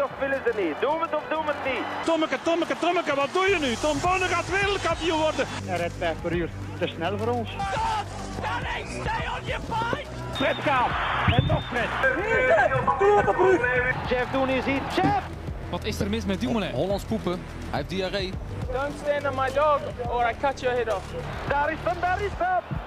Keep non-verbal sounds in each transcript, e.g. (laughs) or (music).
jullie of willen ze niet? Doen we het of doen we het niet? Tommeke, Tommeke, Tommeke, wat doe je nu? Tom Bonne gaat wereldkampioen worden. Hij rijdt 5 per uur. Te snel voor ons. Fred Kaap. En nog Fred. Jeff doen is hier. Jeff! Wat is er mis met Dumoulin? Hollands poepen. Hij heeft diarree. Don't stand on my dog or I cut your head off. Daar is hem, daar is hem!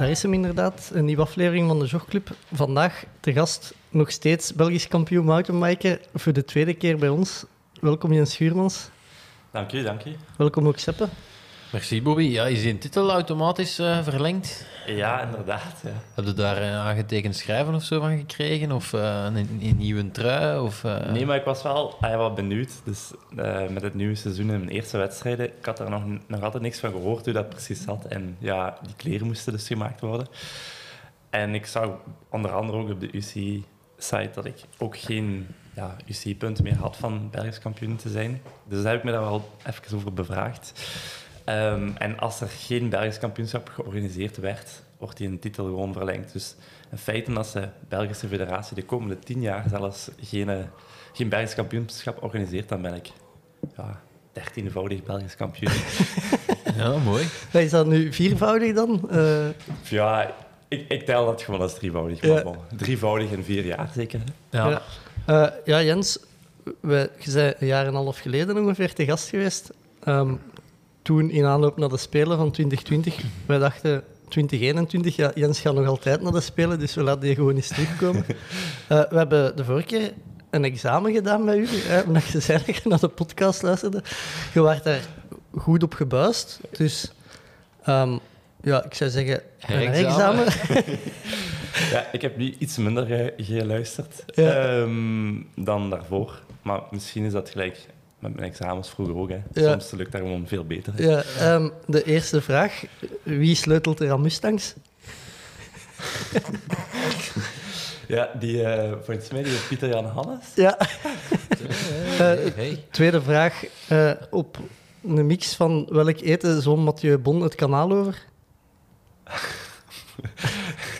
Daar is hem, inderdaad, een nieuwe aflevering van de Jogclub. Vandaag te gast nog steeds Belgisch kampioen mountainbiker voor de tweede keer bij ons. Welkom Jens Schuurmans. Dank u, dank. Welkom ook Seppe. Merci Bobby. Ja, is die titel automatisch eh, verlengd? Ja, inderdaad. Ja. Heb je daar een aangetekend schrijven of zo van gekregen? Of eh, een, een nieuwe trui? Of, eh, Nee, maar ik was wel ah, ja, wat benieuwd. Dus eh, met het nieuwe seizoen en mijn eerste wedstrijden, ik had er nog, nog altijd niks van gehoord hoe dat precies zat. En ja, die kleren moesten dus gemaakt worden. En ik zag onder andere ook op de UCI-site dat ik ook geen ja, UCI-punten meer had van Belgisch kampioen te zijn. Dus daar heb ik me daar wel even over bevraagd. Ehm, en als er geen Belgisch kampioenschap georganiseerd werd, wordt die een titel gewoon verlengd. Dus in feite, als de Belgische federatie de komende tien jaar zelfs geen, eh, geen Belgisch kampioenschap organiseert, dan ben ik ja, dertienvoudig Belgisch kampioen. (laughs) Ja, mooi. Is dat nu viervoudig dan? Eh, ja, ik, ik tel dat gewoon als drievoudig. Ja. maar bon, Drievoudig in vier jaar, zeker. Ja. Ja. eh, ja, Jens, we, je bent een jaar en een half geleden ongeveer te gast geweest. Ehm, toen in aanloop naar de Spelen van 2020. Wij dachten 2021, ja, Jens gaat nog altijd naar de Spelen, dus we laten die gewoon eens terugkomen. (laughs) Eh, we hebben de vorige keer een examen gedaan bij u, hè, omdat je zei dat je naar de podcast luisterde. Je werd daar goed op gebuist, dus ehm, ja, ik zou zeggen, een examen. (laughs) (laughs) Ja, ik heb nu iets minder ge- geluisterd Ja. ehm, dan daarvoor. Maar misschien is dat gelijk met mijn examens vroeger ook. Hè. Ja. Soms lukt dat gewoon veel beter. Ja, ehm, de eerste vraag. Wie sleutelt er aan Mustangs? (laughs) Ja, die, eh volgens mij die Pieter Jan Hannes. Ja. (laughs) Hey, hey. Tweede vraag. eh, op een mix van welk eten zon Mathieu Bon het kanaal over? (laughs)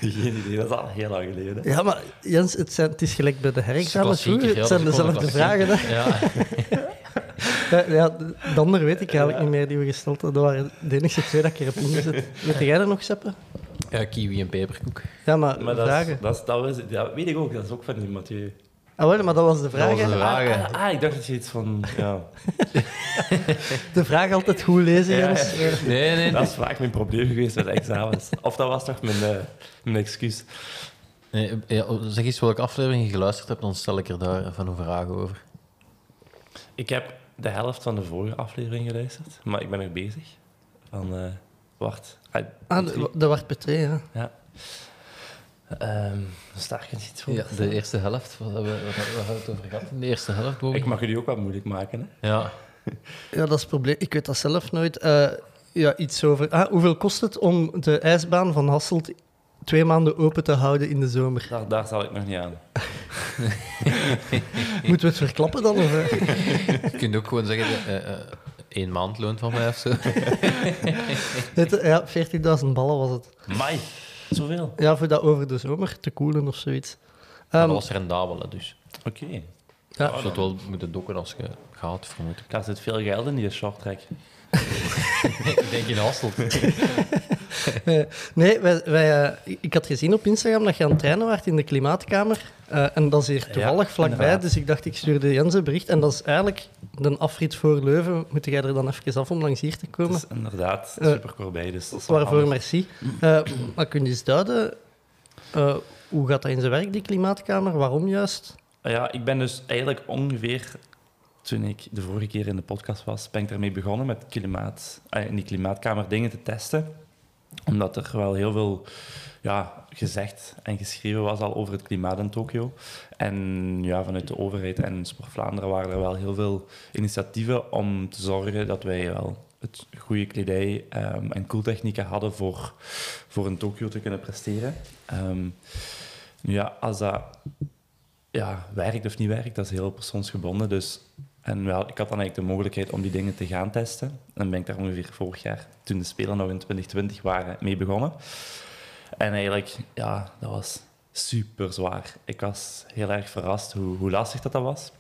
Geen idee, dat is al heel lang geleden. Ja, maar Jens, het, zijn, het is gelijk bij de herexamens Het zijn dezelfde vragen. Hè? Ja. Ja, ja, de andere weet ik eigenlijk niet meer die we gesteld hebben. Dat waren de enige twee dat ik erop ingezet. Weet jij er nog, Seppe? ja, kiwi en peperkoek. Ja, maar, Maar dat, is, vragen. dat, is, dat, was, ja, weet ik ook, dat is ook van die Mathieu. Ah, wel, maar dat was de vraag. Dat was de vraag. Ah, ah, ik dacht dat je iets van... Ja, (laughs) De vraag altijd goed lezen, Ja, Jens. ja. Nee, nee. dat is vaak mijn probleem geweest met de examens. Of dat was toch mijn, eh, mijn excuus. nee ja, zeg eens welke aflevering je geluisterd hebt, dan stel ik er daar van een vraag over. Ik heb de helft van de vorige aflevering geluisterd, maar ik ben nog bezig. Van eh Wart. Ah, Ah, de, de Wart Petré, ja. Ja. Ehm sta ik er iets voor? Ja, de eerste helft, wat hebben we, hebben we het over gehad de eerste helft? Ik mag jullie ook wat moeilijk maken. Hè? Ja. (laughs) Ja, dat is het probleem. Ik weet dat zelf nooit. Eh, ja, iets over... Ah, hoeveel kost het om de ijsbaan van Hasselt twee maanden open te houden in de zomer? Daar, daar zal ik nog niet aan. (laughs) Moeten we het verklappen dan? Of, eh? Je kunt ook gewoon zeggen, eh, eh, één maand loont van mij of zo. (laughs) Het- ja, 40.000 ballen was het. Mai, zoveel? Ja, voor dat over de zomer te koelen of zoiets. Maar Ehm, dat was rendabel, dus. Oké. ja, Je zou het wel moeten dokken als je gaat, vermoed ik. Daar zit veel geld in die short track. (laughs) ik denk in Hasselt. (laughs) Eh, nee, wij, wij, eh, ik had gezien op Instagram dat je aan het trainen was in de klimaatkamer. Eh, en dat is hier toevallig vlakbij, inderdaad. dus ik dacht ik stuurde Jens een bericht. En dat is eigenlijk de afrit voor Leuven. Moet jij er dan even af om langs hier te komen? Het is inderdaad super kort bij, dus dat is Waarvoor merci. Maar kun je eens duiden, hoe gaat dat in zijn werk, die klimaatkamer? Waarom juist? Ja, ik ben dus eigenlijk ongeveer... Toen ik de vorige keer in de podcast was, ben ik daarmee begonnen met klimaat, eh, in die klimaatkamer dingen te testen. Omdat er wel heel veel ja, gezegd en geschreven was al over het klimaat in Tokio. En ja, vanuit de overheid en Sport Vlaanderen waren er wel heel veel initiatieven om te zorgen dat wij wel het goede kledij ehm, en koeltechnieken hadden voor, voor in Tokio te kunnen presteren. Ehm, ja, als dat ja, werkt of niet werkt, dat is heel persoonsgebonden. Dus, en wel, ik had dan eigenlijk de mogelijkheid om die dingen te gaan testen. En dan ben ik daar ongeveer vorig jaar, toen de Spelen nog in 2020 waren, mee begonnen. En eigenlijk, ja, dat was super zwaar. Ik was heel erg verrast hoe, hoe lastig dat, dat was.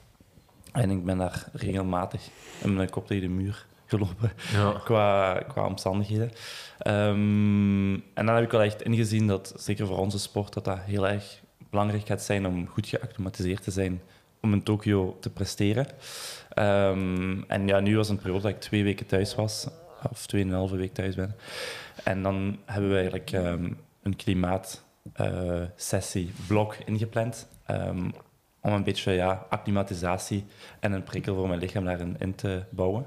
En ik ben daar regelmatig met mijn kop tegen de muur gelopen Ja. (laughs) qua, qua omstandigheden. Ehm, en dan heb ik wel echt ingezien dat, zeker voor onze sport, dat dat heel erg belangrijk gaat zijn om goed geacclimatiseerd te zijn om in Tokio te presteren. Ehm, en ja, nu was een periode dat ik twee weken thuis was, of tweeënhalve week thuis ben. En dan hebben we eigenlijk ehm, een klimaatsessie blok ingepland. ehm, om een beetje ja, acclimatisatie en een prikkel voor mijn lichaam daarin in te bouwen.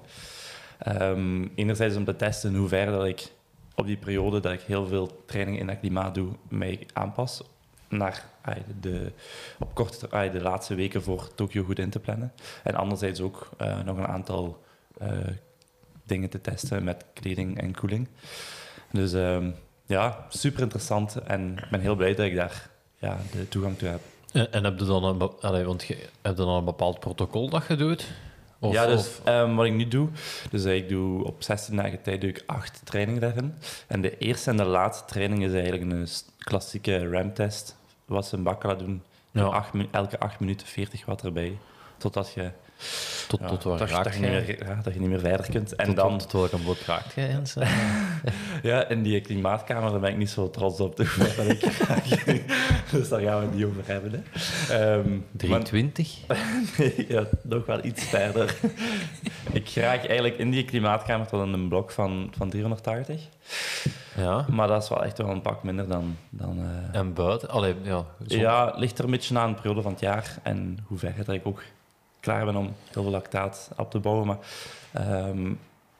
Enerzijds om te testen in hoeverre dat ik op die periode dat ik heel veel training in dat klimaat doe, mij aanpas naar de, op korte de laatste weken voor Tokio goed in te plannen. En anderzijds ook eh, nog een aantal eh, dingen te testen met kleding en koeling. Dus ehm, ja, super interessant en ik ben heel blij dat ik daar ja, de toegang toe heb. En, en heb je dan een, allee, want je, heb je dan een bepaald protocol dat je doet? Of, ja, dus of- ehm, wat ik nu doe, dus eh, ik doe op 16 dagen tijd doe ik acht trainingen daarin. En de eerste en de laatste training is eigenlijk een klassieke RAM-test, wat ze in Bakkala doen. Ja. Acht elke 8 minuten 40 watt erbij, totdat je, tot, ja, tot waar dat, raakt dat, je meer, ja, dat je niet meer verder kunt. En Tot, dan, tot welke boot raakt jij, Jens? (laughs) ja, in die klimaatkamer daar ben ik niet zo trots op. te dat ik, (laughs) dus daar gaan we het niet over hebben. Hè. Ehm, maar- (laughs) 320? Nee, ja, nog wel iets verder. ik raak eigenlijk in die klimaatkamer tot in een blok van, van 380. Ja. Maar dat is wel echt wel een pak minder dan... dan eh, En buiten? Allee, ja. zon- ja, ligt er een beetje aan de periode van het jaar en hoe ver ik ook klaar ben om heel veel lactaat op te bouwen. Maar ehm,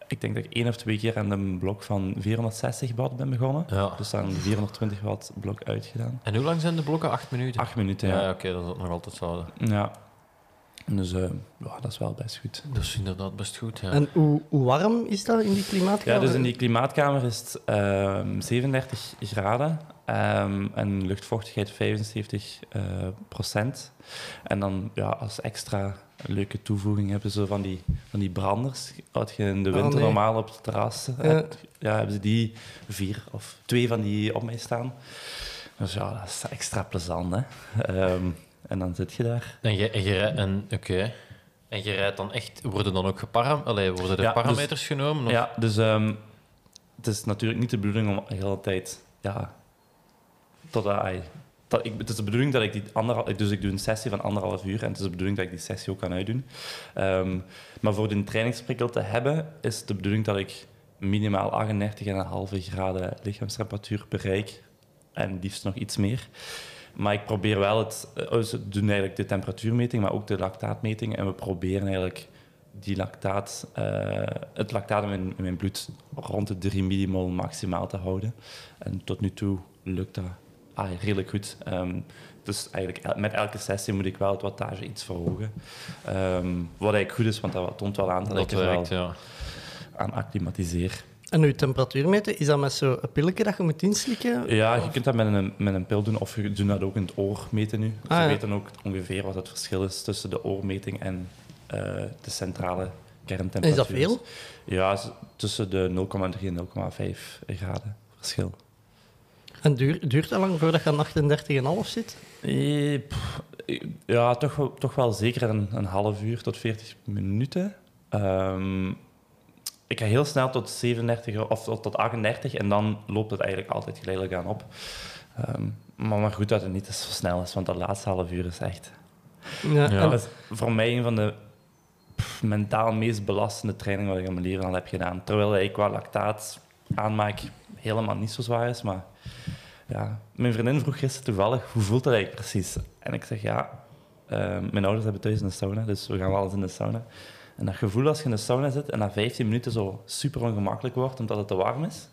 ik denk dat ik één of twee keer aan een blok van 460 watt ben begonnen. Ja. Dus aan een 420 watt blok uitgedaan. En hoe lang zijn de blokken? Acht minuten? Acht minuten, Ja, ja. oké, dat is ook nog altijd zo. Ja. Dus eh, ja, dat is wel best goed. Dat is inderdaad best goed, ja. En hoe, hoe warm is dat in die klimaatkamer? Ja, dus in die klimaatkamer is het ehm, 37 graden ehm, en luchtvochtigheid 75 eh, procent. En dan ja, als extra leuke toevoeging hebben ze van die, van die branders. Wat je in de Oh, winter nee. normaal op het terras hebt. Ja, hebben ze die vier of twee van die op mij staan. Dus ja, dat is extra plezant, hè. Ehm, en dan zit je daar. En je, en je rijdt... En, oké. En je rijdt dan echt... Worden dan ook geparam... Allee, worden er Ja, dus- parameters genomen? Of? Ja, dus ehm, het is natuurlijk niet de bedoeling om de hele tijd, ja, tot ai, dat ik, het is de bedoeling dat ik die anderhalf, dus ik doe een sessie van anderhalf uur en het is de bedoeling dat ik die sessie ook kan uitdoen. Ehm, maar voor de trainingsprikkel te hebben, is de bedoeling dat ik minimaal 38,5 graden lichaamstemperatuur bereik en liefst nog iets meer. Maar ik probeer wel het... eh, Ze doen eigenlijk de temperatuurmeting, maar ook de lactaatmeting. En we proberen eigenlijk die lactaat, eh, het lactaat in mijn, in mijn bloed rond de 3 millimol maximaal te houden. En tot nu toe lukt dat ah, redelijk goed. Ehm, dus eigenlijk el- met elke sessie moet ik wel het wattage iets verhogen. Ehm, wat eigenlijk goed is, want dat toont wel aan dat, Dat ik er werkt, wel ja. aan acclimatiseer. En uw temperatuur meten, is dat met zo'n pilletje dat je moet inslikken? Ja, je kunt dat met een, met een pil doen, of je doet dat ook in het oor meten nu. Ah, Ze ja. weten ook ongeveer wat het verschil is tussen de oormeting en eh, de centrale kerntemperatuur. Is dat veel? Ja, tussen de 0,3 en 0,5 graden verschil. En duur, duurt dat lang voordat je aan 38,5 zit? Eh, pff, eh, Ja, toch, wel- toch wel zeker een, een half uur tot 40 minuten. Ehm, ik ga heel snel tot 37 of tot tot 38 en dan loopt het eigenlijk altijd geleidelijk aan op. Ehm, maar, maar goed dat het niet zo snel is, want dat laatste half uur is echt... Ja. Dat is voor mij een van de pff, mentaal meest belastende trainingen wat ik in mijn leven al heb gedaan. Terwijl ik qua lactaat aanmaak helemaal niet zo zwaar is, maar ja, mijn vriendin vroeg gisteren toevallig, hoe voelt dat eigenlijk precies? En ik zeg, ja, eh, mijn ouders hebben thuis een sauna, dus we gaan wel eens in de sauna. En dat gevoel als je in de sauna zit en na 15 minuten zo super ongemakkelijk wordt omdat het te warm is,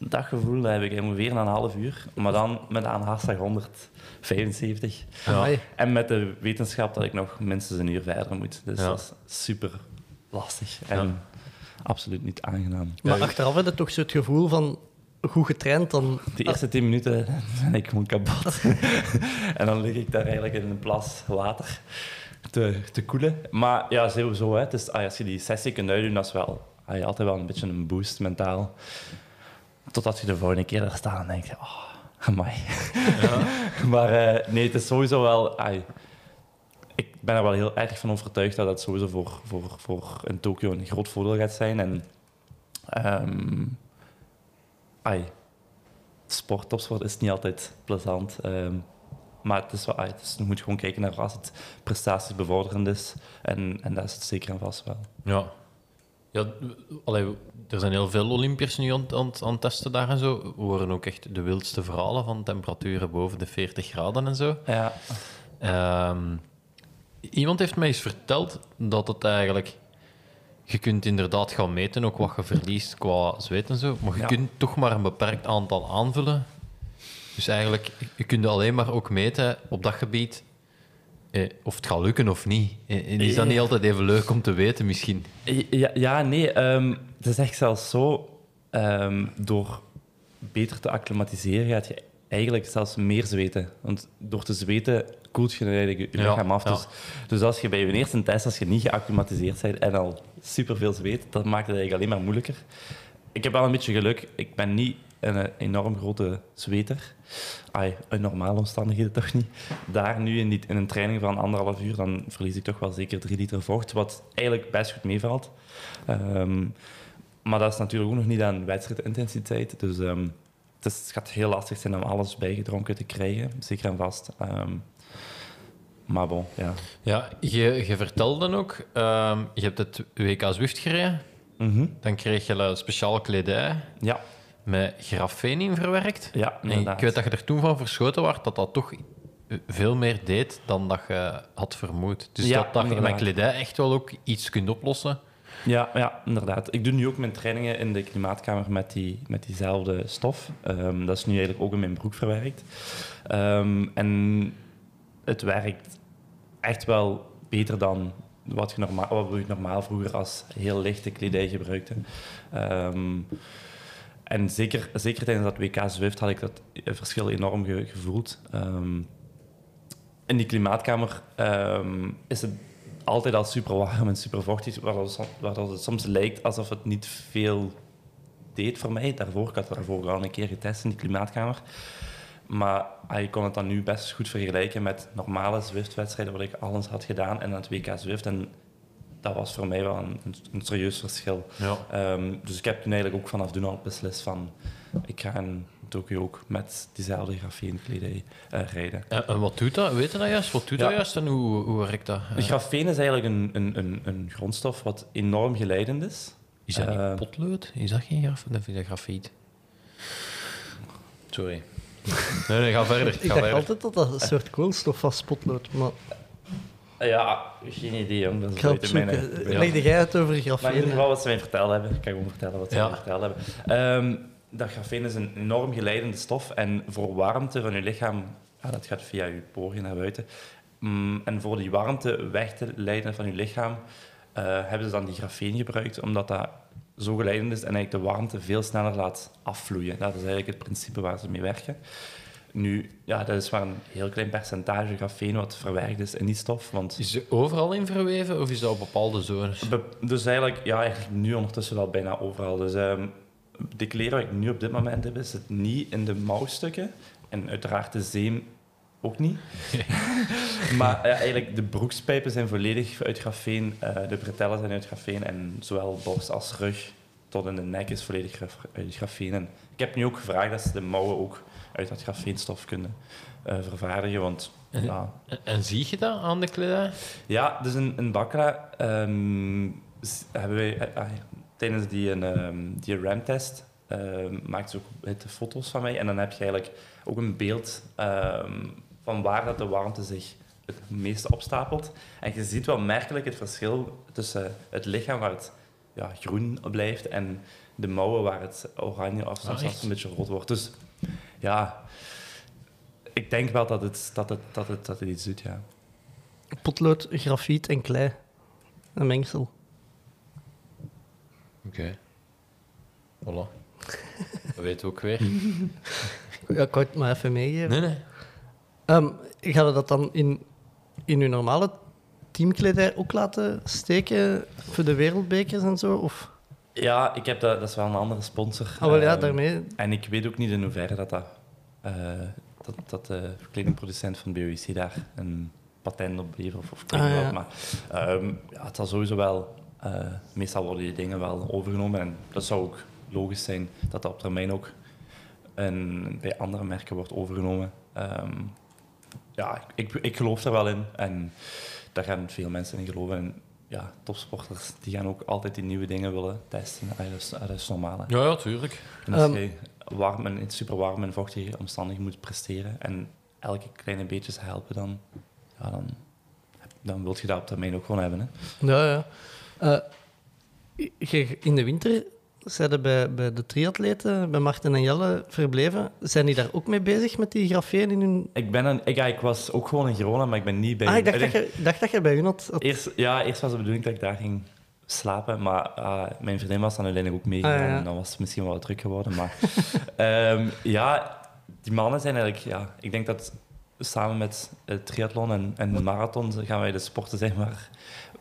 dat gevoel dat heb ik ongeveer na een half uur, maar dan met aan hartslag 175. Ja. En met de wetenschap dat ik nog minstens een uur verder moet. Dus Ja. dat is super lastig en absoluut niet aangenaam. Maar achteraf heb je toch zo het gevoel van goed getraind dan... De eerste tien minuten ben ik gewoon kapot. en dan lig ik daar eigenlijk in een plas water te, te koelen. Maar ja, sowieso. Hè. Het is, ah, als je die sessie kunt uitdoen, dat is wel ah, je altijd wel een beetje een boost mentaal. Totdat je de volgende keer daar staat en denk je... Oh, Amai. (laughs) maar eh, nee, het is sowieso wel... ai, ik ben er wel heel erg van overtuigd dat dat sowieso voor, voor, voor in Tokio een groot voordeel gaat zijn. En ehm ai, sport, topsport is niet altijd plezant. ehm, maar het is wel, ai, het is, je moet gewoon kijken naar als het prestatiesbevorderend is. En, en dat is het zeker en vast wel. Ja. Ja, allee, er zijn heel veel Olympiërs nu aan, aan, aan het testen daar en zo. We horen ook echt de wildste verhalen van temperaturen boven de 40 graden en zo. Ja, Ehm, iemand heeft mij eens verteld dat het eigenlijk... Je kunt inderdaad gaan meten, ook wat je verliest qua zweet en zo, maar je Ja. kunt toch maar een beperkt aantal aanvullen. Dus eigenlijk, je kunt alleen maar ook meten op dat gebied eh, of het gaat lukken of niet. Eh, En is dat niet altijd even leuk om te weten, misschien? Ja, ja nee. ehm, het is echt zelfs zo. ehm, door beter te acclimatiseren gaat je eigenlijk zelfs meer zweten. Want door te zweten koelt je je lichaam af. Dus, dus als je bij je eerste test, als je niet geacclimatiseerd bent en al superveel zweet, dat maakt het eigenlijk alleen maar moeilijker. Ik heb wel een beetje geluk. Ik ben niet een eh, enorm grote zweter. Ai, in normale omstandigheden toch niet. Daar nu in, die, in een training van anderhalf uur, dan verlies ik toch wel zeker drie liter vocht, wat eigenlijk best goed meevalt. Ehm, maar dat is natuurlijk ook nog niet aan wedstrijdintensiteit. Dus ehm, het, is- het gaat heel lastig zijn om alles bijgedronken te krijgen, zeker en vast. Ehm, maar bon, ja. Ja, je, je vertelde ook, ehm, je hebt het WK Zwift gereden. Mhm. Dan kreeg je een speciaal kledij Ja, met grafeen in verwerkt. ja En inderdaad. ik weet dat je er toen van verschoten was dat dat toch veel meer deed dan dat je had vermoed. Dus Ja, dat, dat je met kledij echt wel ook iets kunt oplossen. Ja, ja, inderdaad. Ik doe nu ook mijn trainingen in de klimaatkamer met, die, met diezelfde stof. Ehm, dat is nu eigenlijk ook in mijn broek verwerkt. Ehm, en het werkt echt wel beter dan wat, je normaal, wat je normaal vroeger als heel lichte kledij gebruikte. Ehm, en zeker, zeker tijdens dat WK Zwift had ik dat verschil enorm ge- gevoeld. Ehm, in die klimaatkamer ehm, is het altijd al super warm en super vochtig, waardoor het soms lijkt alsof het niet veel deed voor mij. Daarvoor, ik had het daarvoor al een keer getest in die klimaatkamer. Maar ah, je kon het dan nu best goed vergelijken met normale Zwift-wedstrijden, wat ik alles had gedaan en het WK Zwift. En dat was voor mij wel een, een, een serieus verschil. Ja. Ehm, dus ik heb toen eigenlijk ook vanaf toen al beslist van, ik ga in Tokio ook met diezelfde grafeenkledij eh rijden. En, en wat doet dat? Weet je dat juist? Wat doet Ja. dat juist en hoe, hoe werkt dat? De grafeen is eigenlijk een, een, een, een grondstof wat enorm geleidend is. Is dat niet potlood? Is dat geen graf? Dat is dat grafiet. Sorry. Nee, nee, ga verder. Ik Ga dacht verder. altijd dat dat een soort koolstof was, potlood. Maar Ja, geen idee, jong. Dat is ik ga buiten mijn... opzoeken. ja. Legde jij het over Maar in ieder grafeen? geval wat ze mij verteld hebben. Ik kan gewoon vertellen wat ze Ja. mij verteld hebben. Ehm, dat grafeen is een enorm geleidende stof. En voor warmte van je lichaam... Ja, dat gaat via je poriën naar buiten. Mm, en voor die warmte weg te leiden van je lichaam... eh, hebben ze dan die grafeen gebruikt, omdat dat zo geleidend is en eigenlijk de warmte veel sneller laat afvloeien. Dat is eigenlijk het principe waar ze mee werken. Nu, ja, dat is maar een heel klein percentage grafeen wat verwerkt is in die stof. Want Is ze overal in verweven of is dat op bepaalde zones? Be- Dus eigenlijk, ja, eigenlijk nu ondertussen wel bijna overal. Dus ehm, de kleren wat ik nu op dit moment heb, is het niet in de mouwstukken. En uiteraard de zeem ook niet. (laughs) maar ja, eigenlijk, de broekspijpen zijn volledig uit grafeen. eh, de bretellen zijn uit grafeen. En zowel borst als rug tot in de nek is volledig graf- uit grafeen. En ik heb nu ook gevraagd dat ze de mouwen ook uit dat grafeenstof kunnen eh, vervaardigen. Want ja, En, zie je dat aan de kledij? ja, dus in, in Bakra ehm, hebben wij eh, ah, tijdens die, ehm, die RAM-test ehm maakten ze ook het foto's van mij. En dan heb je eigenlijk ook een beeld van waar dat de warmte zich het meeste opstapelt. En je ziet wel merkelijk het verschil tussen het lichaam waar het ja, groen blijft en de mouwen waar het oranje of soms Ah, een beetje rood wordt. Dus ja, ik denk wel dat het, dat het, dat het, dat het iets doet, ja. Potlood, grafiet en klei. Een mengsel. Oké. Voilà. Dat weten we ook weer. (laughs) Ja, ik wou het maar even meegeven. Nee, nee. Ehm, ga je dat dan in, in je normale teamkledij ook laten steken voor de wereldbekers en zo? Of? Ja, ik heb dat, dat is wel een andere sponsor. Ah, wel ja, Ehm, daarmee. En ik weet ook niet in hoeverre dat dat... eh, dat, dat de kledingproducent van BOIC daar een patent op heeft of, of Ah, ja. wat. Maar ehm, ja, het zal sowieso wel... eh, meestal worden die dingen wel overgenomen en dat zou ook logisch zijn dat dat op termijn ook en bij andere merken wordt overgenomen. Ehm, ja, ik, ik geloof er wel in en daar gaan veel mensen in geloven. En ja, topsporters die gaan ook altijd die nieuwe dingen willen testen. Ah, dat, is, dat is normaal. hè. Ja, ja, tuurlijk. En als Ehm. je warm en, in super warm en vochtige omstandigheden moet presteren en elke kleine beetjes helpen, dan, ja, dan, dan wil je dat op termijn ook gewoon hebben. Hè. Ja, ja. Eh, je- in de winter zijn bij, bij de triatleten, bij Marten en Jelle, verbleven. Zijn die daar ook mee bezig met die grafeen in hun... Ik, ben een, ik, ja, ik was ook gewoon in Girona, maar ik ben niet bij... Ah, ik dacht, dat je, dacht dat je bij hun had... had- Eerst, ja, eerst was de bedoeling dat ik daar ging slapen, maar ah, mijn vriendin was dan uiteindelijk ook meegegaan. Ah, ja, en Dan was het misschien wel druk geworden. Maar (laughs) ehm, ja, die mannen zijn eigenlijk... Ja, ik denk dat samen met het triathlon en, en marathon gaan wij de sporten zijn waar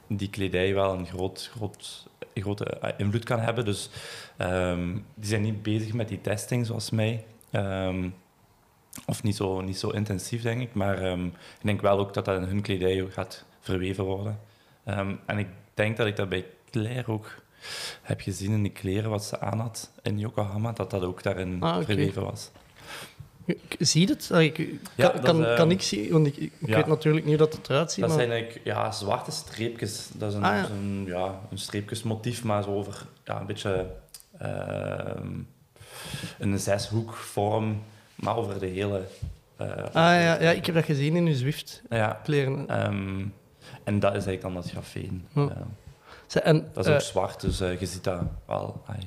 die kledij wel een groot, groot, grote eh, invloed kan hebben. Dus ehm, die zijn niet bezig met die testing zoals mij. Ehm, of niet zo, niet zo intensief, denk ik. Maar ehm, ik denk wel ook dat dat in hun kledij ook gaat verweven worden. En ik denk dat ik dat bij Claire ook heb gezien in die kleren wat ze aan had in Yokohama, dat dat ook daarin Ah, verweven was. Zie je het? Ah, ik, kan, Ja, dat kan, is, eh, kan ik zien? Want ik, ik ja. weet natuurlijk niet hoe dat het eruit ziet. Dat maar... zijn eigenlijk ja, zwarte streepjes. Dat is een, Ah, ja. een streepjesmotief, maar zo over ja, een beetje ehm, een zeshoekvorm, maar over de hele. eh, Ah ja, ja, ik heb dat gezien in uw Zwift-kleren. ja. Ehm, en dat is eigenlijk dan dat grafeen. Hm. Ja. En, Dat is ook eh, zwart, dus eh, je ziet dat wel. ai,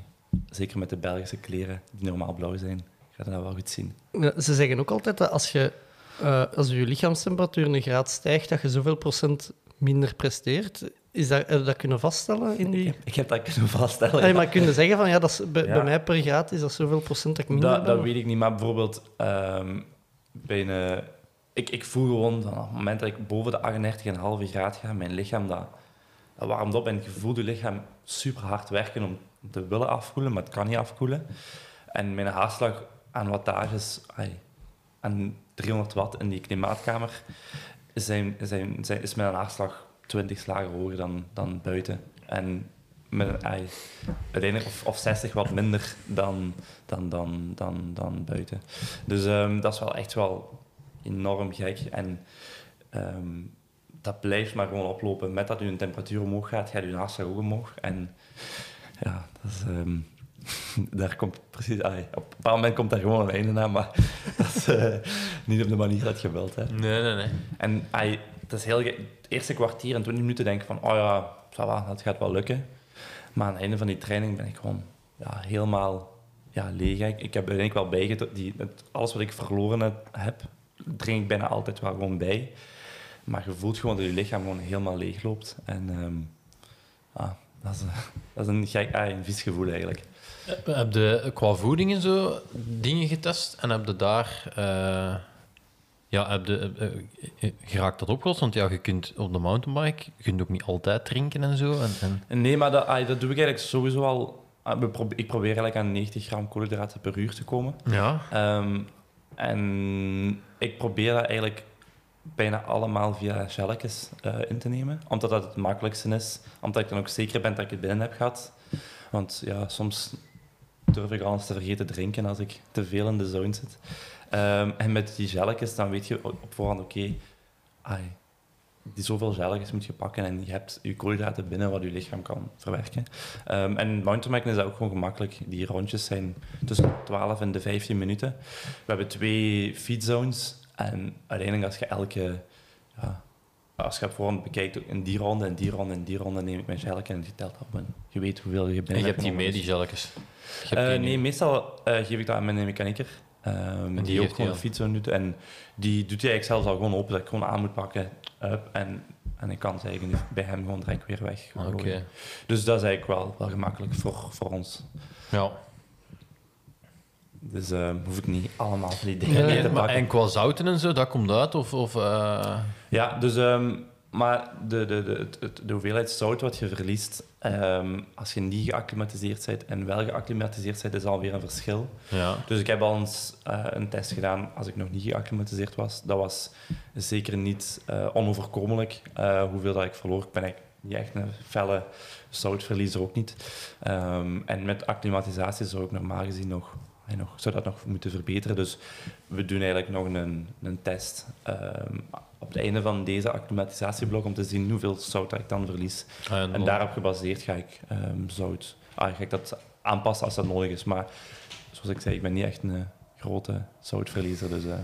zeker met de Belgische kleren, die normaal blauw zijn, ga je dat wel goed zien. Ze zeggen ook altijd dat als je, eh, als je lichaamstemperatuur een graad stijgt, dat je zoveel procent minder presteert. Is dat, heb je dat kunnen vaststellen in die... Ik heb dat kunnen vaststellen. Ah, ja. maar kun je zeggen van ja, dat is, (laughs) bij, Ja. bij mij per graad is dat zoveel procent dat ik minder Dat, ben? dat weet ik niet, maar bijvoorbeeld ehm, bij een, ik, ik voel gewoon van op het moment dat ik boven de 38,5 graad ga, mijn lichaam dat, dat warmt op en je voelt je lichaam super hard werken om te willen afkoelen, maar het kan niet afkoelen. En mijn haarslag aan wattages, ai, aan 300 watt in die klimaatkamer, zijn, zijn, zijn, is mijn haarslag 20 slagen hoger dan, dan buiten. En met ai, uiteindelijk of, of 60 wat minder dan, dan, dan, dan, dan buiten. Dus ehm, dat is wel echt wel enorm gek. En ehm, dat blijft maar gewoon oplopen. Met dat je temperatuur omhoog gaat, gaat je haarslag ook omhoog. En ja, dat is, ehm, (laughs) daar komt precies... op een bepaald moment komt daar gewoon een einde aan, maar (laughs) dat is eh, niet op de manier dat je wilt. Hè. Nee, nee, nee. En ai, het is heel het eerste kwartier en 20 minuten denk ik van, oh ja, va, dat gaat wel lukken. Maar aan het einde van die training ben ik gewoon ja, helemaal ja, leeg. Ik, ik heb er denk ik wel het- alles wat ik verloren heb, drink ik bijna altijd wel gewoon bij. Maar je voelt gewoon dat je lichaam gewoon helemaal leeg loopt. En ah, dat, is, (laughs) dat is een, gek, ah, een vies gevoel eigenlijk. Heb je qua voeding en zo dingen getest en heb je daar... eh, ja, heb je, eh, eh, geraakt dat opgelost? Want ja, je kunt op de mountainbike je kunt ook niet altijd drinken en zo. En, en... Nee, maar dat, ah, dat doe ik eigenlijk sowieso al. ah, ik probeer eigenlijk aan 90 gram koolhydraten per uur te komen. Ja. Ehm, en ik probeer dat eigenlijk bijna allemaal via gelletjes eh, in te nemen. Omdat dat het makkelijkste is. Omdat ik dan ook zeker ben dat ik het binnen heb gehad. Want ja, soms durf ik al eens te vergeten drinken als ik te veel in de zone zit. Ehm, en met die gelletjes, dan weet je op voorhand, oké, ai, die zoveel gelletjes moet je pakken en je hebt je koolhydraten binnen wat je lichaam kan verwerken. Ehm, en mountainbiken is dat ook gewoon gemakkelijk. Die rondjes zijn tussen de 12 en de 15 minuten. We hebben twee feedzones en uiteindelijk als je elke... als je voorhand bekijkt, in die ronde, en die ronde, en die ronde neem ik mijn gelletje en je telt op en je weet hoeveel je binnen En je hebt die mee, die hebt Eh, die nee, meestal eh, geef ik dat aan mijn mechanieker. Ehm, die die, ook gewoon die een fiets doet. En die doet hij eigenlijk zelfs al gewoon open, dat ik gewoon aan moet pakken. Up, en, en ik kan ze eigenlijk bij hem gewoon direct weer weg. Oké. Dus dat is eigenlijk wel, wel gemakkelijk voor, voor ons. Ja. Dus eh, hoef ik niet allemaal van die dingen Nee, te En, maar, pakken. en qua zouten en zo, dat komt uit? Of, of, eh, Ja, dus ehm, maar de, de, de, het- de hoeveelheid zout wat je verliest ehm, als je niet geacclimatiseerd bent en wel geacclimatiseerd bent, is alweer een verschil. Ja. Dus ik heb al eens eh, een test gedaan als ik nog niet geacclimatiseerd was. Dat was zeker niet eh, onoverkomelijk eh, hoeveel dat ik verloor. Ik ben eigenlijk niet echt een felle zoutverliezer ook niet. Ehm, en met acclimatisatie zou ik normaal gezien nog, nog, zou dat nog moeten verbeteren. Dus we doen eigenlijk nog een, een test op het einde van deze acclimatisatieblok om te zien hoeveel zout ik dan verlies. En, En daarop gebaseerd ga ik ehm, zout, ah, ga ik dat aanpassen als dat nodig is. Maar zoals ik zei, ik ben niet echt een eh, grote zoutverliezer. Dus eh,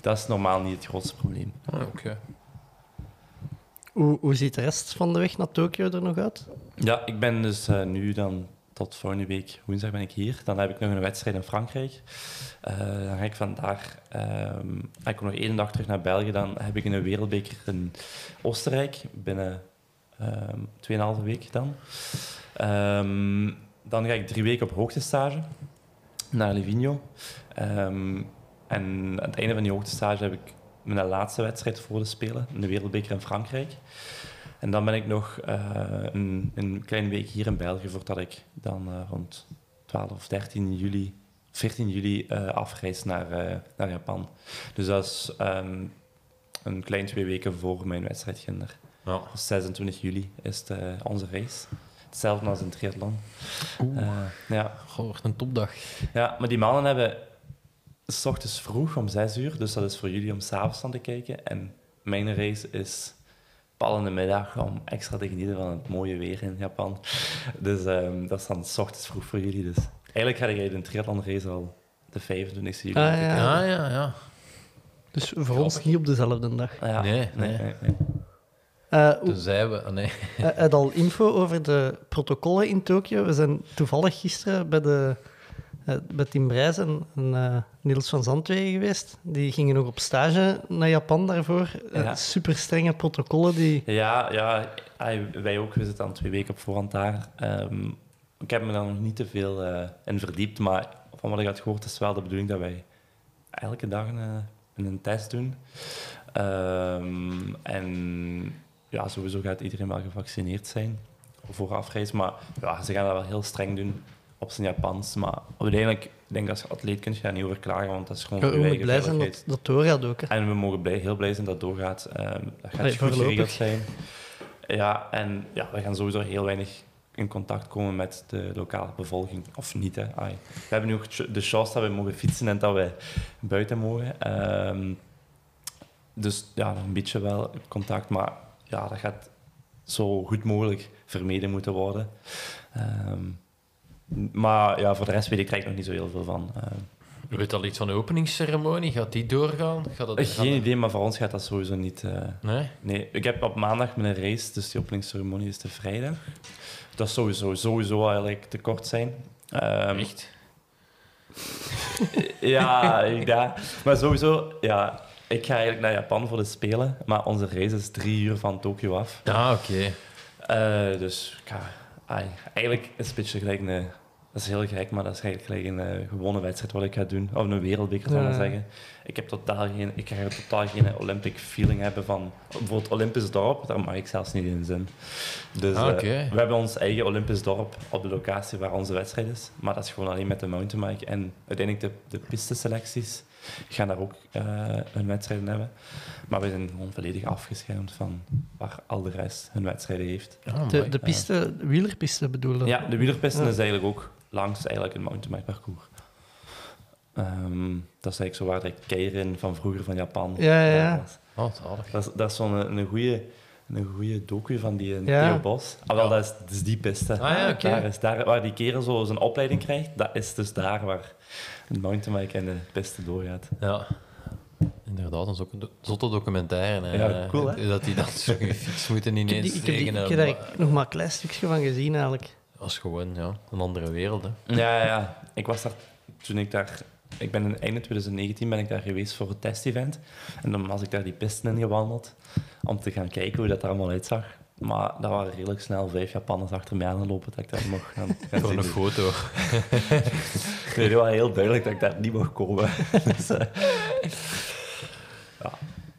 dat is normaal niet het grootste probleem. Ah, oké. Hoe, hoe ziet de rest van de weg naar Tokio er nog uit? Ja, ik ben dus eh, nu dan tot volgende week woensdag ben ik hier. Dan heb ik nog een wedstrijd in Frankrijk. Eh, dan ga ik vandaag, ehm ik kom nog één dag terug naar België. Dan heb ik een wereldbeker in Oostenrijk binnen ehm 2,5 week dan. Ehm, dan ga ik drie weken op hoogtestage naar Livigno. Ehm, en aan het einde van die hoogtestage heb ik mijn laatste wedstrijd voor de Spelen, de wereldbeker in Frankrijk. En dan ben ik nog eh, een, een kleine week hier in België voordat ik dan eh, rond 12 of 13 juli, 14 juli eh, afreis naar, eh, naar Japan. Dus dat is ehm, een klein twee weken voor mijn wedstrijd Ginder. Ja. 26 juli is eh, onze race. Hetzelfde als een triathlon. Eh, ja. Goh, een topdag. ja, maar die mannen hebben s ochtends vroeg om 6 uur, dus dat is voor jullie om s'avonds aan te kijken. En mijn race is pal in de middag om extra te genieten van het mooie weer in Japan. Dus ehm, dat is dan s ochtends vroeg voor jullie. Dus eigenlijk ga jij de triathlon race al de 25 juli. Ah, ja. Ja, ja, ja. Dus voor ons niet op dezelfde dag. Ah, ja. Nee, nee. nee. Eh, Toen zeiden we... ah, nee. Heb je al info over de protocollen in Tokio? We zijn toevallig gisteren bij, de, bij Tim Brijs en, en, eh, Niels van Zandwegen geweest. Die gingen nog op stage naar Japan daarvoor. Eh, Ja. super strenge protocollen die... Ja, ja wij ook. We zitten dan twee weken op voorhand daar. Ehm, ik heb me daar nog niet te veel eh, in verdiept, maar van wat ik had gehoord is wel de bedoeling dat wij elke dag een, eh, een test doen. Ehm, en ja, sowieso gaat iedereen wel gevaccineerd zijn voor afreis, maar ja, ze gaan dat wel heel streng doen op zijn Japans. Maar uiteindelijk, ik denk als atleet kun je daar niet over klagen, want dat is gewoon We je moeten blij zijn dat dat doorgaat ook. Hè. En we mogen blij, heel blij zijn dat het doorgaat. Ehm, dat gaat Allee, goed geregeld zijn. Ja, en ja, we gaan sowieso heel weinig in contact komen met de lokale bevolking. Of niet, hè. Ai. We hebben nu ook de chance dat we mogen fietsen en dat we buiten mogen. Ehm, dus ja, een beetje wel contact, maar ja, dat gaat zo goed mogelijk vermeden moeten worden. Ehm, maar ja, voor de rest weet ik er eigenlijk nog niet zo heel veel van. Je weet al iets van de openingsceremonie? Gaat die doorgaan? Gaat dat, gaat geen idee, maar voor ons gaat dat sowieso niet... eh, Nee? Nee, ik heb op maandag mijn race, dus die openingsceremonie is de vrijdag. Dat is sowieso, sowieso eigenlijk te kort zijn. Echt? (laughs) Ja, ja, maar sowieso, ja, ik ga eigenlijk naar Japan voor de Spelen, maar onze race is drie uur van Tokio af. Ah, oké. Eh, dus ik ga, ai, eigenlijk is het een beetje gelijk een... Dat is heel gek, maar dat is eigenlijk gelijk een eh, gewone wedstrijd wat ik ga doen. Of een wereldbeker, zal ik maar Ja. zeggen. Ik, heb totaal geen, ik ga totaal geen Olympic feeling hebben van... Bijvoorbeeld Olympisch dorp, daar mag ik zelfs niet in zijn. Dus Ah, eh, we hebben ons eigen Olympisch dorp op de locatie waar onze wedstrijd is. Maar dat is gewoon alleen met de mountainbike. En uiteindelijk de, de pisteselecties gaan daar ook eh hun wedstrijden hebben. Maar we zijn gewoon volledig afgeschermd van waar al de rest hun wedstrijden heeft. Ah, De, de piste, de wielerpiste bedoelde. Ja, de wielerpiste Ja. is eigenlijk ook langs eigenlijk een mountainbike parcours. Ehm, dat is eigenlijk zo waar de keirin van vroeger van Japan Ja, ja, ja. Oh. Dat is, dat is zo'n een, een goede een goede docu van die Ja. Theo Bos. Ah, wel, dat, is, dat is die piste. Ah, ja, oké. daar is, daar, waar die kerel zo zijn opleiding krijgt, dat is dus daar waar de mountainbike en de piste doorgaat. Ja. Inderdaad, een zotte- documentaire. Hè. Ja, cool, hè? Dat die dan zo gefietst moeten Ik ineens die- ik, heb die- ik een- heb daar nog maar een klein stukje van gezien eigenlijk. Dat was gewoon ja, een andere wereld. Hè. Ja, ja, ja. Ik was daar toen ik daar. Ik ben in einde 2019 ben ik daar geweest voor het testevent. En dan was ik daar die pisten in gewandeld om te gaan kijken hoe dat er allemaal uitzag. Maar dat waren redelijk snel vijf Japanners achter mij aangelopen dat ik daar mocht gaan, (laughs) gaan Voor een foto. (laughs) Nee, het was heel duidelijk dat ik daar niet mocht komen. (laughs) dus, eh, ja.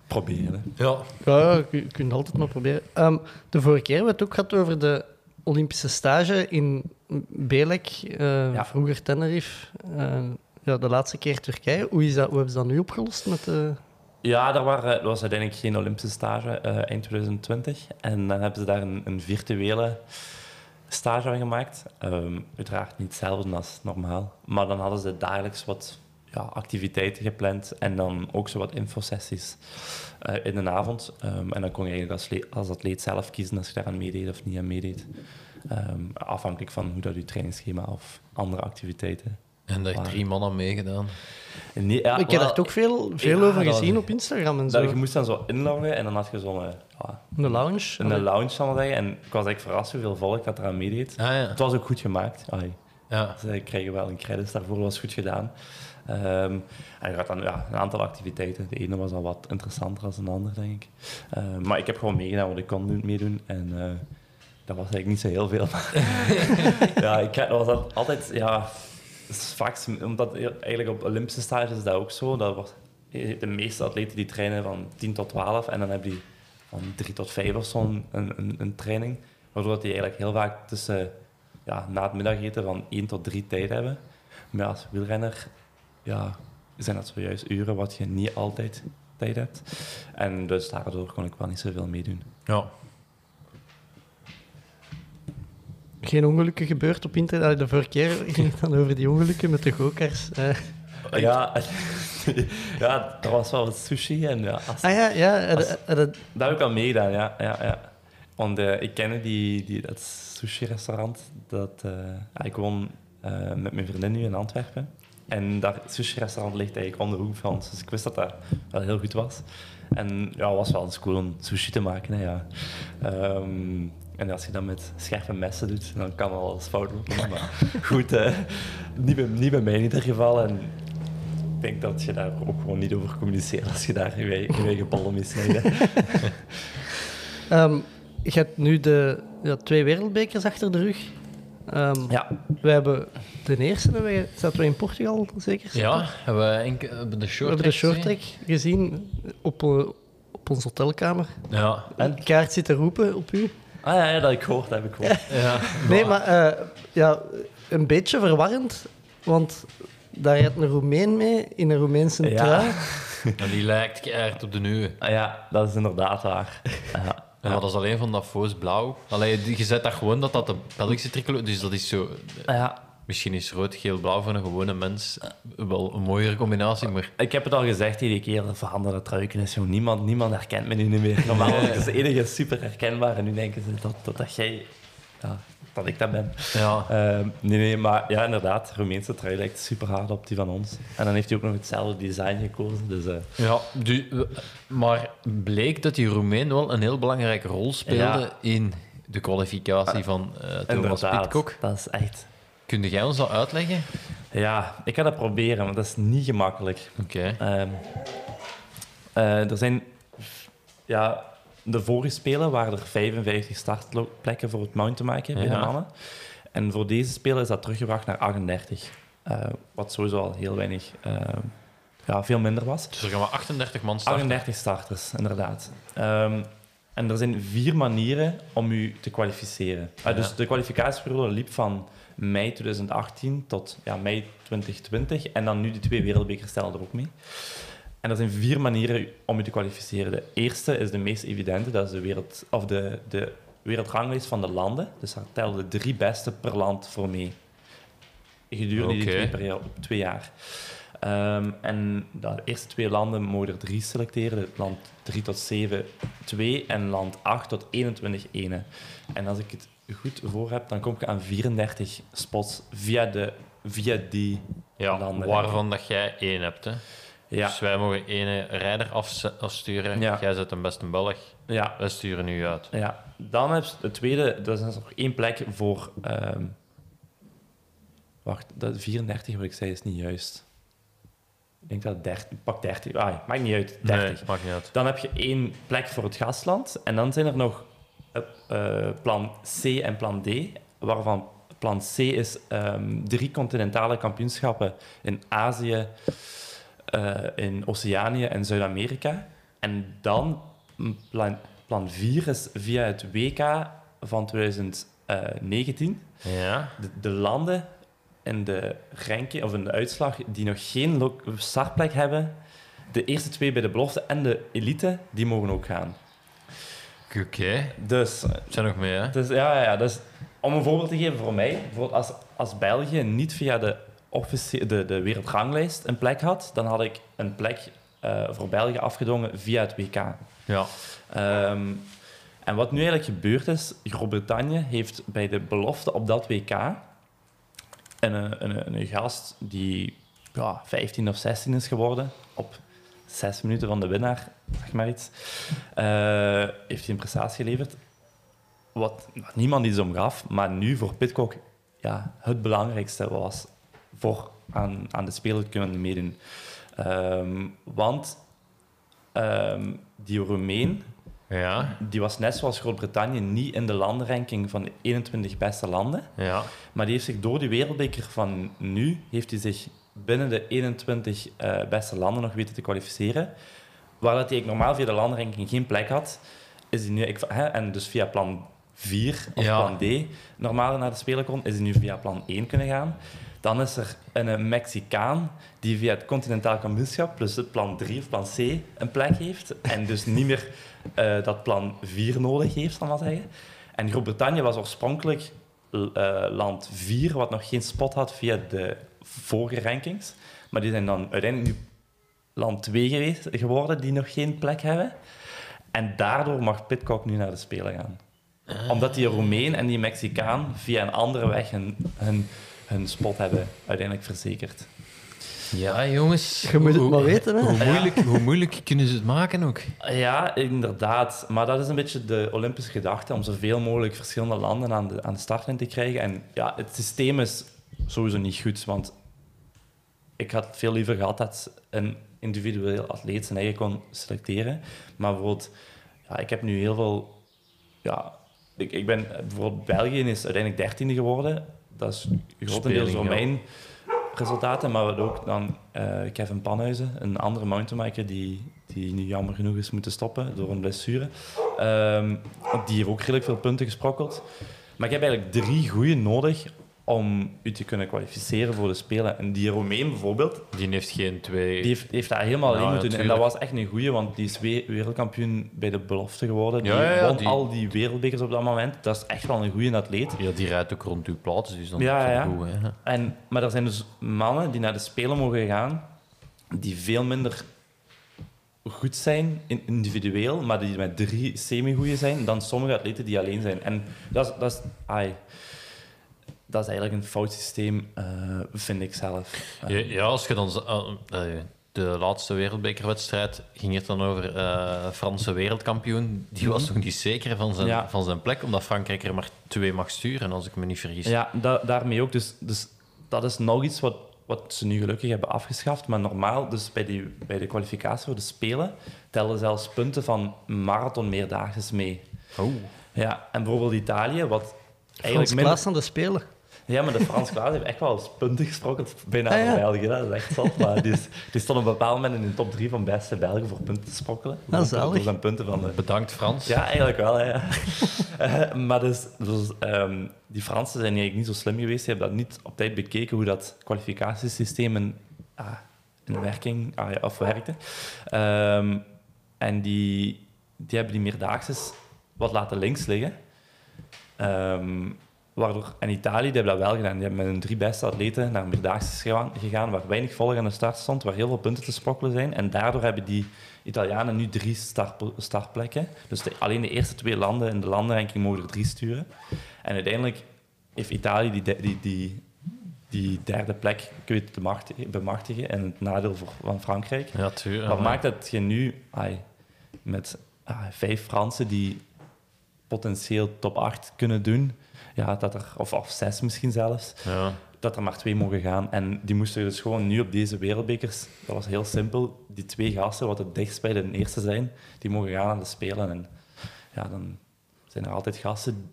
proberen. Ja. Ja, je, je kunt altijd maar proberen. Ehm, de vorige keer hebben we het ook gehad over de Olympische stage in Belek, eh, Ja. vroeger Tenerife. Eh, ja, de laatste keer Turkije. Hoe, is dat, hoe hebben ze dat nu opgelost? Met de... Ja, er, waren, er was uiteindelijk geen Olympische stage eh, eind 2020. En dan hebben ze daar een, een virtuele stage van gemaakt. Ehm, uiteraard niet hetzelfde als normaal. Maar dan hadden ze dagelijks wat ja, activiteiten gepland. En dan ook zo wat infosessies eh, in de avond. Ehm, en dan kon je eigenlijk als, als atleet zelf kiezen als je daaraan meedeed of niet aan meedeed. Ehm, afhankelijk van hoe dat je trainingsschema of andere activiteiten. En daar Waar. drie mannen meegedaan. Nee, ja, ik heb daar toch veel, veel Ja, over dat gezien op Instagram en dat, zo. je moest dan zo inloggen en dan had je zo'n eh, ja, de lounge. een lounge, zal ik maar zeggen. En ik was eigenlijk verrast hoeveel volk dat eraan meedeed. Ah ja. Het was ook goed gemaakt. Ai, ja. ze kregen wel een credits daarvoor, was goed gedaan. Ehm, en je had dan ja, een aantal activiteiten. De ene was al wat interessanter dan de andere, denk ik. Ehm, maar ik heb gewoon meegedaan wat ik kon doen, meedoen. En eh, dat was eigenlijk niet zo heel veel. (laughs) ja, ik dat was al- altijd... Ja, straks, omdat eigenlijk op Olympische stages is dat ook zo. Dat was, de meeste atleten die trainen van 10 tot 12 en dan heb je van 3 tot 5 of zo een, een, een training. Waardoor die eigenlijk heel vaak tussen ja, na het middageten van 1 tot 3 tijd hebben. Maar als wielrenner ja, zijn dat zojuist uren wat je niet altijd tijd hebt. En dus daardoor kon ik wel niet zoveel meedoen. ja. Geen ongelukken gebeurd op internet. De vorige keer ging het dan over die ongelukken met de gokers. Ja, (laughs) ja, er was wel wat sushi en ja, als- ah ja, ja. eh, Als- eh, eh, dat- Dat heb ik al meegedaan, ja. ja, ja. Want eh, ik kende die, die, dat sushi-restaurant. Dat, eh, ik woon eh, met mijn vriendin nu in Antwerpen. En dat sushi-restaurant ligt eigenlijk om de hoek van ons. Dus ik wist dat dat wel heel goed was. En ja, het was wel eens cool om sushi te maken. Hè, ja. Ehm, en als je dat met scherpe messen doet, dan kan wel eens fout lopen. (laughs) Maar goed, eh, niet, bij, niet bij mij in ieder geval. En ik denk dat je daar ook gewoon niet over communiceert als je daar je eigen- ballen mee snijdt. (laughs) Ehm, je hebt nu de ja, twee wereldbekers achter de rug. Ehm, Ja, We hebben de eerste, zaten we in Portugal zeker? Ja, hebben we enke- hebben de We short hebben de short track gezien op, eh, op onze hotelkamer. Ja. En Kaart zit te roepen op u. Ah ja, ja, dat ik gehoord, dat heb ik gehoord. (laughs) ja. Nee, maar eh, ja, een beetje verwarrend, want daar rijdt een Roemeen mee in een Roemeense Ja. trui. (laughs) En die lijkt keihard op de nieuwe. Ah ja, dat is inderdaad waar. Ja. En dat is alleen van dat Foos blauw. Allee, die- je zet dat gewoon dat dat de Belgische tricolore... Dus dat is zo... Ah ja, Misschien is rood, geel, blauw voor een gewone mens wel een mooiere combinatie, maar... ik heb het al gezegd iedere keer, dat veranderde truiken is zo. Niemand, niemand herkent me nu niet meer. Normaal ik als enige super herkenbaar en nu denken ze dat, dat, dat jij... Ja, dat ik dat ben. Ja. Ehm, nee, nee, maar ja, inderdaad, de Roemeense trui lijkt super hard op die van ons. En dan heeft hij ook nog hetzelfde design gekozen. Dus, eh, Ja, die, maar bleek dat die Roemeen wel een heel belangrijke rol speelde Ja. in de kwalificatie van eh Thomas Pitcock. dat is echt... Kun jij ons dat uitleggen? Ja, ik ga dat proberen, maar dat is niet gemakkelijk. Oké. Ehm, eh, er zijn... Ja, de vorige spelen waren er 55 startplekken voor het mountainbiken bij Ja. de mannen. En voor deze spelen is dat teruggebracht naar 38. Eh, wat sowieso al heel weinig... eh, ja, veel minder was. Dus er gaan maar 38 man starten. 38 starters, inderdaad. Ehm, en er zijn vier manieren om u te kwalificeren. Ah, dus de kwalificatieperiode liep van mei 2018 tot ja, mei 2020. En dan nu de twee wereldbekers tellen er ook mee. En er zijn vier manieren om u te kwalificeren. De eerste is de meest evidente, dat is de, wereld, of de, de wereldranglijst van de landen. Dus daar tellen de drie beste per land voor mee. Gedurende die twee, periode, twee jaar. Ehm, en de eerste twee landen mogen er drie selecteren. Land 3 tot 7, 2 en land 8 tot 21, 1. En als ik het goed voor heb, dan kom ik aan 34 spots via, de, via die Ja, landen. waarvan dat jij één hebt. Hè. Ja, Dus wij mogen één rijder afsturen. Ja. Jij zet een beste Belg. ja, Wij sturen u uit. ja. Dan heb je het tweede, dat is nog één plek voor... ehm, wacht, dat 34 wat ik zei is niet juist. Ik denk dat 30, pak 30. Ah, maakt niet uit, 30. Nee, maakt niet uit. Dan heb je één plek voor het gastland. En dan zijn er nog eh, eh, plan C en plan D. Waarvan plan C is ehm, drie continentale kampioenschappen in Azië, eh, in Oceanië en Zuid-Amerika. En dan, plan, plan 4 is via het WK van 2019. Ja. De, de landen in de ranking, of in de uitslag die nog geen startplek hebben, de eerste twee bij de belofte en de elite, die mogen ook gaan. Oké. Dus, Er zijn nog meer, hè? dus ja, ja, ja, dus om een voorbeeld te geven voor mij, bijvoorbeeld als, als België niet via de, officie- de, de wereldranglijst een plek had, dan had ik een plek eh, voor België afgedwongen via het WK. Ja. Ehm, en wat nu eigenlijk gebeurd is, Groot-Brittannië heeft bij de belofte op dat WK een, een, een gast die ja, 15 of 16 is geworden, op zes minuten van de winnaar, zeg maar iets, eh, heeft hij een prestatie geleverd. Wat, niemand iets om gaf, maar nu voor Pitcock ja, het belangrijkste was voor aan, aan de Spelen kunnen meedoen. Ehm, want ehm, die Roemeen, Ja. die was net zoals Groot-Brittannië niet in de landenranking van de 21 beste landen. Ja. Maar die heeft zich door die wereldbeker van nu, heeft hij zich binnen de 21 eh, beste landen nog weten te kwalificeren. Waar dat hij normaal via de landenranking geen plek had, is hij nu, ik- hè, en dus via plan 4 of Ja. plan D normaal naar de Spelen kon, is hij nu via plan 1 kunnen gaan. Dan is er een eh, Mexicaan die via het continentaal kampioenschap plus het plan 3 of plan C een plek heeft. En dus niet meer eh, dat plan 4 nodig heeft, zal ik maar zeggen. En Groot-Brittannië was oorspronkelijk eh, land 4, wat nog geen spot had via de vorige rankings. Maar die zijn dan uiteindelijk nu land 2 geweest, geworden, die nog geen plek hebben. En daardoor mag Pitcock nu naar de Spelen gaan. Omdat die Roemeen en die Mexicaan via een andere weg hun, hun, hun spot hebben uiteindelijk verzekerd. Ja, jongens. Je moet het maar weten, hè. Hoe moeilijk, hoe moeilijk kunnen ze het maken ook? Ja, inderdaad. Maar dat is een beetje de Olympische gedachte, om zoveel mogelijk verschillende landen aan de, aan de startlijn te krijgen. En ja, het systeem is sowieso niet goed, want ik had veel liever gehad dat een individueel atleet zijn eigen kon selecteren. Maar bijvoorbeeld, ja, ik heb nu heel veel... Ja, ik, ik ben... Bijvoorbeeld België is uiteindelijk dertiende geworden. Dat is grotendeels door mijn resultaten, maar ook dan eh, Kevin Panhuizen, een andere mountainbiker die, die nu jammer genoeg is moeten stoppen door een blessure. Ehm, die heeft ook redelijk veel punten gesprokkeld. Maar ik heb eigenlijk drie goede nodig om u te kunnen kwalificeren voor de Spelen. En die Romein bijvoorbeeld, Die heeft geen twee... die heeft, heeft daar helemaal Ja, alleen ja, moeten doen. En dat was echt een goeie, want die is we- wereldkampioen bij de belofte geworden. Die Ja, ja, ja, won die- al die wereldbekers op dat moment. Dat is echt wel een goede atleet. Ja, die rijdt ook rond uw plaats, dus dan Ja, is dat ja. goed. Hè? En, maar er zijn dus mannen die naar de Spelen mogen gaan, die veel minder goed zijn in- individueel, maar die met drie semi-goeie zijn, dan sommige atleten die alleen zijn. En dat is, dat is, ai, dat is eigenlijk een fout systeem, eh, vind ik zelf. Ja, ja, als je dan... eh, eh, de laatste wereldbekerwedstrijd ging het dan over eh Franse wereldkampioen. Die was nog niet zeker van zijn, Mhm. Ja. van zijn plek, omdat Frankrijk er maar twee mag sturen, als ik me niet vergis. Ja, da- daarmee ook. Dus, dus dat is nog iets wat, wat ze nu gelukkig hebben afgeschaft. Maar normaal, dus bij, die, bij de kwalificatie voor de Spelen, tellen zelfs punten van marathon meerdaagse mee. Oh. Ja, en bijvoorbeeld Italië, wat Frans eigenlijk minder... Klaas aan de Spelen. Ja, maar de Frans Klaas heeft echt wel eens punten gesprokkeld. Bijna Ah, ja. België, dat is echt zot. Maar die, is, die stond op een bepaald moment in de top drie van beste Belgen voor punten te sprokkelen. Ah, door zijn punten van de, Bedankt, Frans. ja, eigenlijk wel. Ja. (laughs) Eh, maar dus, dus, ehm, die Fransen zijn eigenlijk niet zo slim geweest. Die hebben dat niet op tijd bekeken hoe dat kwalificatiesysteem in, ah, in werking ah, ja, of werkte. Ehm, en die, die hebben die meerdaagses wat laten links liggen. Ehm, waardoor, en Italië die hebben dat wel gedaan. Die hebben met hun drie beste atleten naar meerdaagses gegaan, gegaan, waar weinig volk aan de start stond, waar heel veel punten te sprokkelen zijn. En daardoor hebben die Italianen nu drie start, startplekken. Dus de- alleen de eerste twee landen in de landenranking mogen er drie sturen. En uiteindelijk heeft Italië die, die, die, die derde plek weten te machtigen- bemachtigen. En het nadeel voor, van Frankrijk. Ja, tuurlijk. Wat maakt dat je nu ai, met vijf Fransen die potentieel top 8 kunnen doen, ja, dat er, of, of zes misschien zelfs, Ja. dat er maar twee mogen gaan. En die moesten dus gewoon nu op deze wereldbekers, dat was heel simpel, die twee gasten, wat het dichtst bij de eerste zijn, die mogen gaan aan de Spelen. En ja, dan zijn er altijd gasten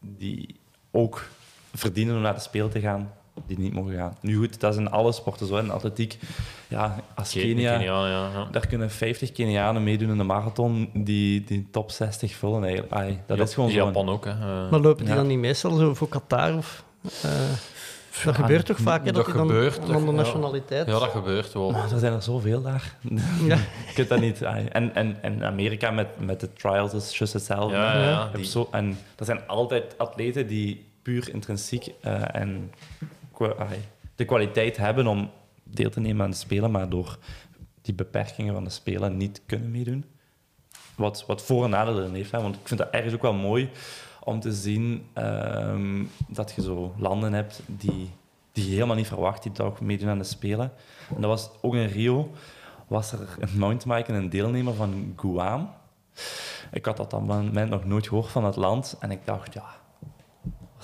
die ook verdienen om naar de Spelen te gaan, die niet mogen gaan. Nu goed, dat is in alle sporten zo. In atletiek, ja, als Ke- Kenia, Kenia, ja, ja. daar kunnen 50 Kenianen meedoen in de marathon die, die top 60 vullen eigenlijk. Ai, dat Ja- is gewoon zo. Japan ook, hè. Eh, Maar lopen die Ja. dan niet meestal zo voor Qatar? Of, eh, dat gebeurt toch vaak, hè, dat dat dan gebeurt, dan de ja. nationaliteit... ja, dat gebeurt wel. Maar er zijn er zoveel daar. (laughs) Ja. Je kunt dat niet. ai. En, en, en Amerika met, met de trials is juist hetzelfde. Ja, ja, die- zo, en er zijn altijd atleten die puur intrinsiek eh, en de kwaliteit hebben om deel te nemen aan de Spelen, maar door die beperkingen van de Spelen niet kunnen meedoen. Wat, wat voor- en nadelen heeft. Hè. Want ik vind dat ergens ook wel mooi om te zien ehm, dat je zo landen hebt die, die je helemaal niet verwacht, die toch meedoen aan de Spelen. En dat was ook in Rio, was er een mountainbiker, een deelnemer van Guam. Ik had dat op dat moment nog nooit gehoord van het land. En ik dacht, ja,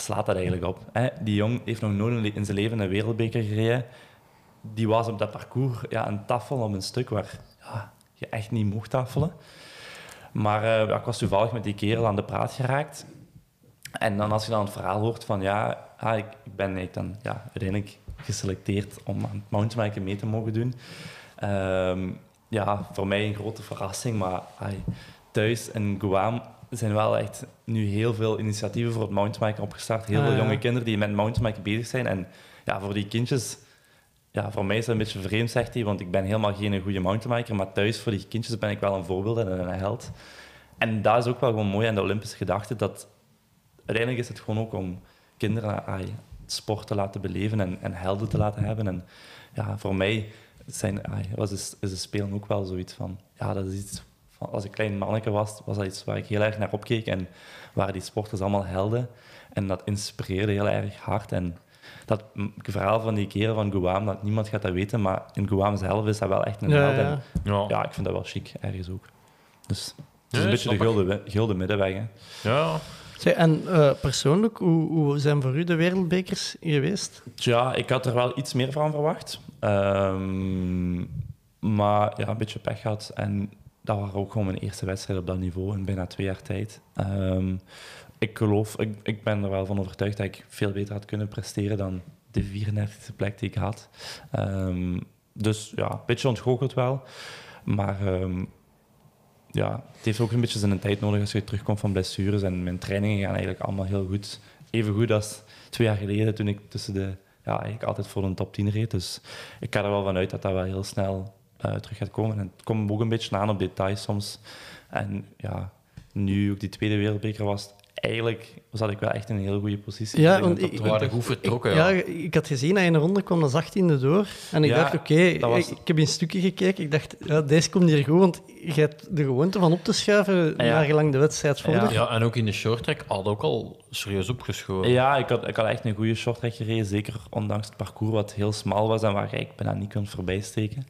slaat dat eigenlijk op? Hè? Die jong heeft nog nooit in zijn leven een wereldbeker gereden. Die was op dat parcours ja, een tafel op een stuk waar je echt niet mocht tafelen. Maar eh, ik was toevallig met die kerel aan de praat geraakt. En dan als je dan het verhaal hoort van ja, ah, ik, ik ben eigenlijk dan ja, uiteindelijk geselecteerd om aan het mountainbiken mee te mogen doen. Ehm, ja, voor mij een grote verrassing, maar thuis in Guam zijn wel echt nu heel veel initiatieven voor het mountainbiken opgestart. Heel Ah, veel ja. jonge kinderen die met mountainbiken bezig zijn. En ja, voor die kindjes, ja, voor mij is dat een beetje vreemd, zegt hij, want ik ben helemaal geen goede mountainbiker, maar thuis voor die kindjes ben ik wel een voorbeeld en een held. En dat is ook wel gewoon mooi aan de Olympische gedachte, dat uiteindelijk is het gewoon ook om kinderen ai, sport te laten beleven en, en helden te laten hebben. En ja, voor mij zijn, was is, is de Spelen ook wel zoiets van... Ja, dat is iets... Van, als ik klein manneke was, was dat iets waar ik heel erg naar opkeek. En waren die sporters allemaal helden. En dat inspireerde heel erg hard. En dat verhaal van die keren van Guam, dat niemand gaat dat weten, maar in Guam zelf is dat wel echt een Ja, held. ja. En Ja, ja, ik vind dat wel chic, ergens ook. Dus het is Ja, een beetje de gulden, gulden middenweg. Hè. ja. Zeg, en eh, persoonlijk, hoe, hoe zijn voor u de wereldbekers geweest? Tja, ik had er wel iets meer van verwacht. Ehm, maar ja, een beetje pech gehad. En dat waren ook gewoon mijn eerste wedstrijd op dat niveau in bijna twee jaar tijd. Ehm, ik geloof, ik, ik ben er wel van overtuigd dat ik veel beter had kunnen presteren dan de 34e plek die ik had. Ehm, dus ja, een beetje ontgoocheld wel. Maar ehm, ja, het heeft ook een beetje zijn tijd nodig als je terugkomt van blessures. En mijn trainingen gaan eigenlijk allemaal heel goed. Even goed als twee jaar geleden toen ik tussen de, ja, eigenlijk altijd voor een top 10 reed. Dus ik ga er wel vanuit dat dat wel heel snel eh, terug gaat komen. En het komt ook een beetje aan op details soms. En ja, nu ook die tweede wereldbeker was, eigenlijk zat ik wel echt in een heel goede positie. Ja, Ik want ik- waren goed vertrokken, ja. ja. ik had gezien dat je in de ronde kwam als 18e door. En ik Ja, dacht, oké, dat was- ik, ik heb in stukken gekeken. Ik dacht, ja, deze komt hier goed, want je hebt de gewoonte van op te schuiven Ja. naar gelang de wedstrijd vordert. Ja, en ook in de shorttrack had ook al serieus opgeschoten. Ja, ik had, ik had echt een goede shorttrack gereden. Zeker ondanks het parcours wat heel smal was en waar ik bijna niet kon voorbijsteken.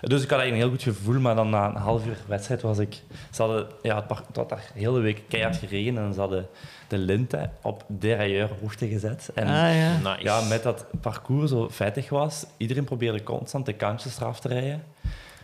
Dus ik had eigenlijk een heel goed gevoel, maar dan na een half uur wedstrijd was ik... Ze hadden, ja, het, had daar heel de week keihard geregend en ze hadden de linten op derailleur hoogte gezet. En Ah, ja. Nice. ja, met dat parcours zo vettig was, iedereen probeerde constant de kantjes eraf te rijden.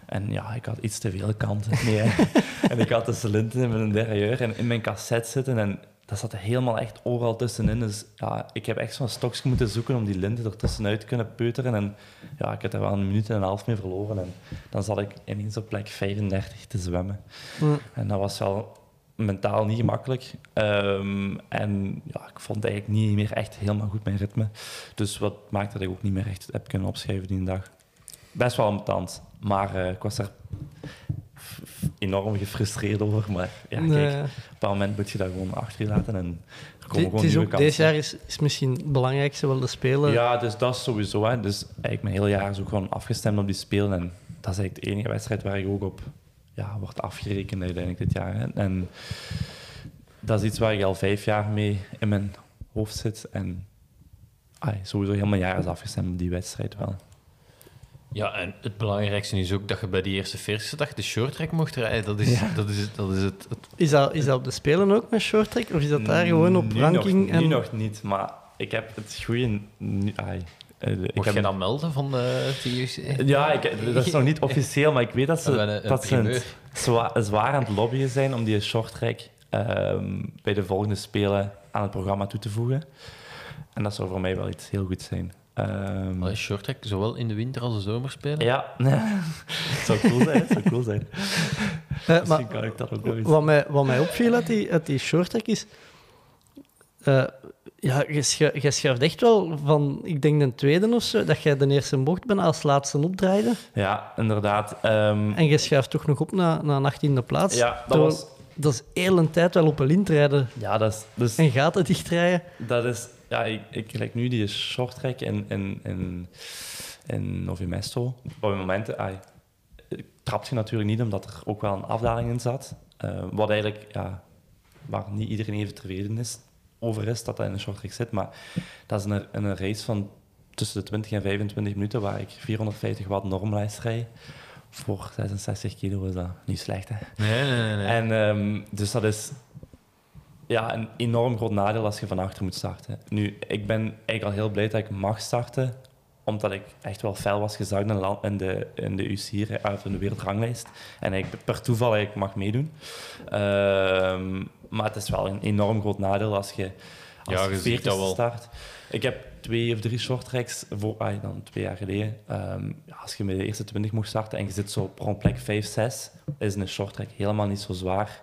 En ja, ik had iets te veel kanten. Nee, (laughs) en ik had de linten met een derailleur en in mijn cassette zitten en dat zat er helemaal echt overal tussenin. Dus ja, ik heb echt zo'n stokje moeten zoeken om die linten er tussenuit te kunnen peuteren. En ja, ik heb er wel een minuut en een half mee verloren. En dan zat ik ineens op plek 35 te zwemmen. En dat was wel mentaal niet gemakkelijk. Ehm, en ja, ik vond eigenlijk niet meer echt helemaal goed mijn ritme. Dus wat maakte dat ik ook niet meer echt heb kunnen opschrijven die dag. Best wel ambetant, maar eh, ik was er enorm gefrustreerd over. Maar ja, Nee. kijk, op een bepaald moment moet je dat gewoon achter je laten en er komen gewoon nieuwe ook, kansen. deze jaar is, is misschien het belangrijkste wel de spelen. Ja, dus dat is sowieso. Hè. Dus eigenlijk mijn hele jaar is ook gewoon afgestemd op die spelen. En dat is eigenlijk de enige wedstrijd waar ik ook op ja, wordt afgerekend uiteindelijk dit jaar. Hè. En dat is iets waar ik al vijf jaar mee in mijn hoofd zit. En ai, sowieso mijn jaar is afgestemd op die wedstrijd wel. Ja, en het belangrijkste is ook dat je bij die eerste verse dag de shorttrack mocht rijden. Dat is, dat is, dat is het, het- Is, dat, is dat op de spelen ook met shorttrack? Of is dat daar gewoon op nu ranking? Nog, en... Nu nog niet, maar ik heb het goede... nu- ai, eh, ik Mocht heb je dat melden van de TUC? Ja, ik, dat is nog niet officieel, maar ik weet dat ze, een- een dat ze primeur. zwa- zwaar aan het lobbyen zijn om die shorttrack ehm, bij de volgende Spelen aan het programma toe te voegen. En dat zou voor mij wel iets heel goed zijn. Ehm, Allee, short track, zowel in de winter als de zomer spelen. ja, (laughs) het zou cool zijn. Zou cool zijn. Eh, Misschien maar kan ik dat ook nog eens. wat mij, wat mij opviel uit die, uit die short track is... eh, ja, je, schu- je schuift echt wel van, ik denk de tweede of zo, dat jij de eerste bocht bent als laatste opdraaide. Ja, inderdaad. Ehm, En je schuift toch nog op naar, naar een achttiende plaats. ja, dat Terwijl- was... Dat is heel een tijd wel op een lint rijden Ja, dat is... Dus, en gaten dichtrijden. dat is ja, ik, ik gelijk nu die short track in, in, in, in Novimesto. Op momenten... ai, ik trapte je natuurlijk niet, omdat er ook wel een afdaling in zat. Eh, wat eigenlijk... Ja, waar niet iedereen even tevreden is, over is, dat dat in een short track zit. Maar dat is een, een race van tussen de 20 en 25 minuten, waar ik 450 watt normlijst rijd. Voor 66 kilo is dat niet slecht, hè? Nee, nee, nee. nee. En ehm, dus dat is ja, een enorm groot nadeel als je van achter moet starten. Nu, ik ben eigenlijk al heel blij dat ik mag starten, omdat ik echt wel fel was gezakt in de, in de, UCI, uit in de wereldranglijst. En ik per toeval eigenlijk mag meedoen. Ehm, maar het is wel een enorm groot nadeel als je als Ja, je ziet 40 dat wel. start. Ik heb twee of drie short tracks voor, ah, dan twee jaar geleden. Ehm, ja, als je met de eerste 20 mocht starten en je zit zo op rond plek 5, 6, is een short track helemaal niet zo zwaar.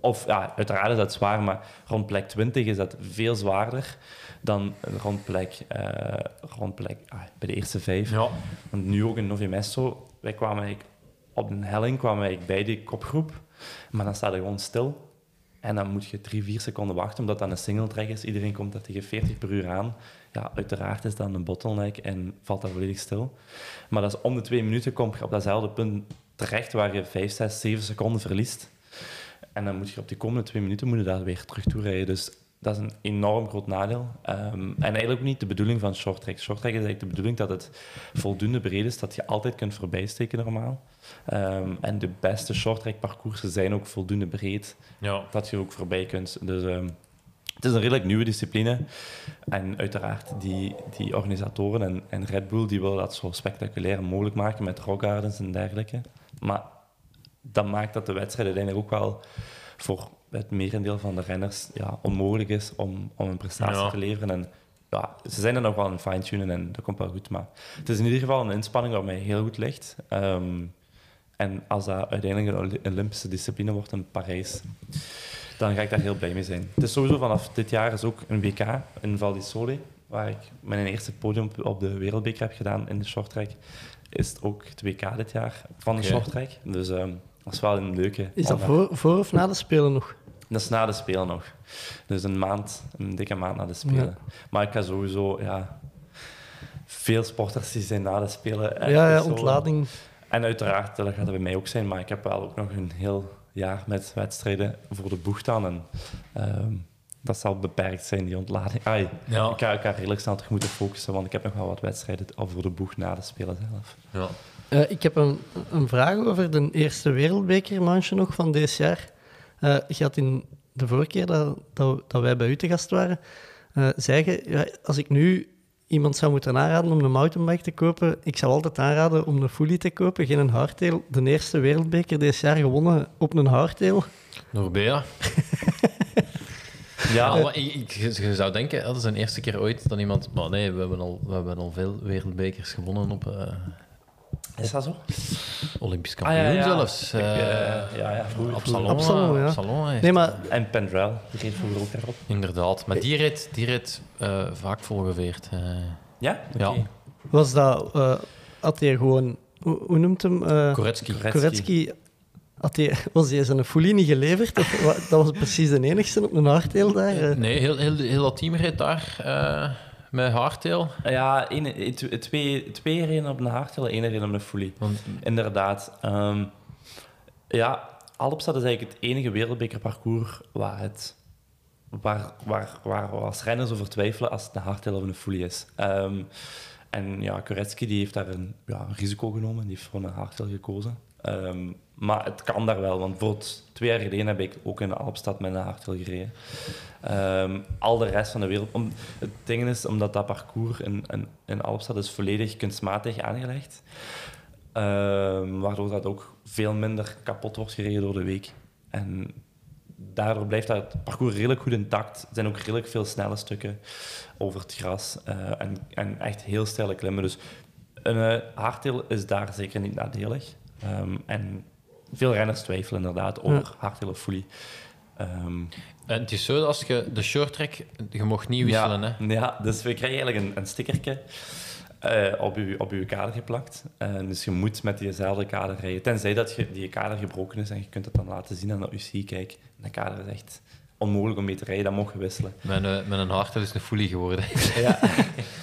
Of ja, uiteraard is dat zwaar, maar rond plek 20 is dat veel zwaarder dan rond plek, eh, rond plek ah, bij de eerste vijf. Ja. Want nu ook in Novimesto, wij kwamen op een helling kwamen wij bij die kopgroep, maar dan staat er gewoon stil. En dan moet je drie, vier seconden wachten, omdat dat een single track is. Iedereen komt daar tegen 40 per uur aan. Ja, uiteraard is dat een bottleneck en valt dat volledig stil. Maar dat is om de twee minuten kom je op datzelfde punt terecht waar je 5, 6, 7 seconden verliest. En dan moet je op die komende twee minuten moet daar weer terug toe. Dus dat is een enorm groot nadeel. Ehm, en eigenlijk ook niet de bedoeling van short track. Short track is eigenlijk de bedoeling dat het voldoende breed is, dat je altijd kunt voorbijsteken normaal. Ehm, en de beste short track parcoursen zijn ook voldoende breed, ja. dat je ook voorbij kunt. Dus ehm, het is een redelijk nieuwe discipline. En uiteraard, die, die organisatoren en, en Red Bull die willen dat zo spectaculair mogelijk maken met rock gardens en dergelijke. Maar dat maakt dat de wedstrijd uiteindelijk ook wel voor het merendeel van de renners ja, onmogelijk is om, om een prestatie Ja. te leveren. En ja, ze zijn er nog wel aan het fine-tunen en dat komt wel goed. Maar het is in ieder geval een inspanning wat mij heel goed ligt. Ehm, en als dat uiteindelijk een Olympische discipline wordt in Parijs, dan ga ik daar heel blij mee zijn. Het is sowieso vanaf dit jaar is ook een WK in Val di Sole, waar ik mijn eerste podium op- de wereldbeker heb gedaan in de shorttrack. Is het ook het WK dit jaar van de shorttrack. Dus ehm, dat is wel een leuke. Is dat voor, voor of na de Spelen nog? Dat is na de Spelen nog. Dus een maand, een dikke maand na de Spelen. Maar ik ga sowieso, ja... Veel sporters die zijn na de Spelen... ja, ja, ontlading. En uiteraard, dat gaat er bij mij ook zijn, maar ik heb wel ook nog een heel jaar met wedstrijden voor de boeg aan. En ehm, dat zal beperkt zijn, die ontlading. Ai, Ja. Ik ga elkaar redelijk snel terug moeten focussen, want ik heb nog wel wat wedstrijden al voor de boeg na de Spelen zelf. ja. Eh, ik heb een, een vraag over de eerste wereldbekermanche nog van dit jaar. Eh, je had in de vorige keer dat, dat, dat wij bij u te gast waren, eh zei je, ja, als ik nu iemand zou moeten aanraden om een mountainbike te kopen, ik zou altijd aanraden om een fully te kopen, geen een hardtail. De eerste wereldbeker dit jaar gewonnen op een hardtail. Norbea. (laughs) Ja, maar ik, ik- je zou denken, dat is de eerste keer ooit dat iemand... Maar nee, we hebben al, we hebben al veel wereldbekers gewonnen op eh, Is dat zo? Olympisch Ah, kampioen ja, ja. zelfs. Ik, eh, eh, ja, ja, vroeger. op vroeger. Salon, Op Salon, eh, ja. op Salon heeft- Nee, maar En Pendrell, die reed vroeger ook erop. Inderdaad, maar die reed, die reed eh, vaak volgeveerd. eh. Ja? Ja. Oké. was dat, eh, had hij gewoon, hoe, hoe noemt hem? Koretsky. Koretsky. Had hij, was hij zijn niet geleverd? Of, dat was precies de enigste op een hardtail daar. Nee, heel, heel, heel dat team reed daar eh, met hardtail. Ja, twee, twee reden op een hardtail, één reden op een fully. Want, Inderdaad. Ehm, ja, Alpstad is eigenlijk het enige wereldbekerparcours waar het waar, waar, waar we als renners over twijfelen als het een hardtail of een fully is. Ehm, en ja, Koretsky die heeft daar een, ja, een risico genomen. Die heeft voor een hardtail gekozen. Ehm, maar het kan daar wel, want bijvoorbeeld twee jaar geleden heb ik ook in de Alpstad met een hardtail gereden. Ehm, al de rest van de wereld... Om, het ding is, omdat dat parcours in, in, in Alpstad is volledig kunstmatig aangelegd, Ehm, waardoor dat ook veel minder kapot wordt gereden door de week. En daardoor blijft dat parcours redelijk goed intact. Er zijn ook redelijk veel snelle stukken over het gras eh, en, en echt heel steile klimmen. Dus een uh, is daar zeker niet nadelig. Ehm, en veel renners twijfelen inderdaad over Ja. hardtail of fully. Ehm, En het is zo, als je de short track, je mocht niet wisselen, ja, hè? Ja, dus we krijgen eigenlijk een, een stickertje eh, op, je, op je kader geplakt. En dus je moet met diezelfde kader rijden. Tenzij dat je, die kader gebroken is en je kunt het dan laten zien aan de UCI. Kijk, de kader is echt onmogelijk om mee te rijden, dan mocht je wisselen. Mijn, eh, mijn hardtail is een fully geworden. (laughs) Ja.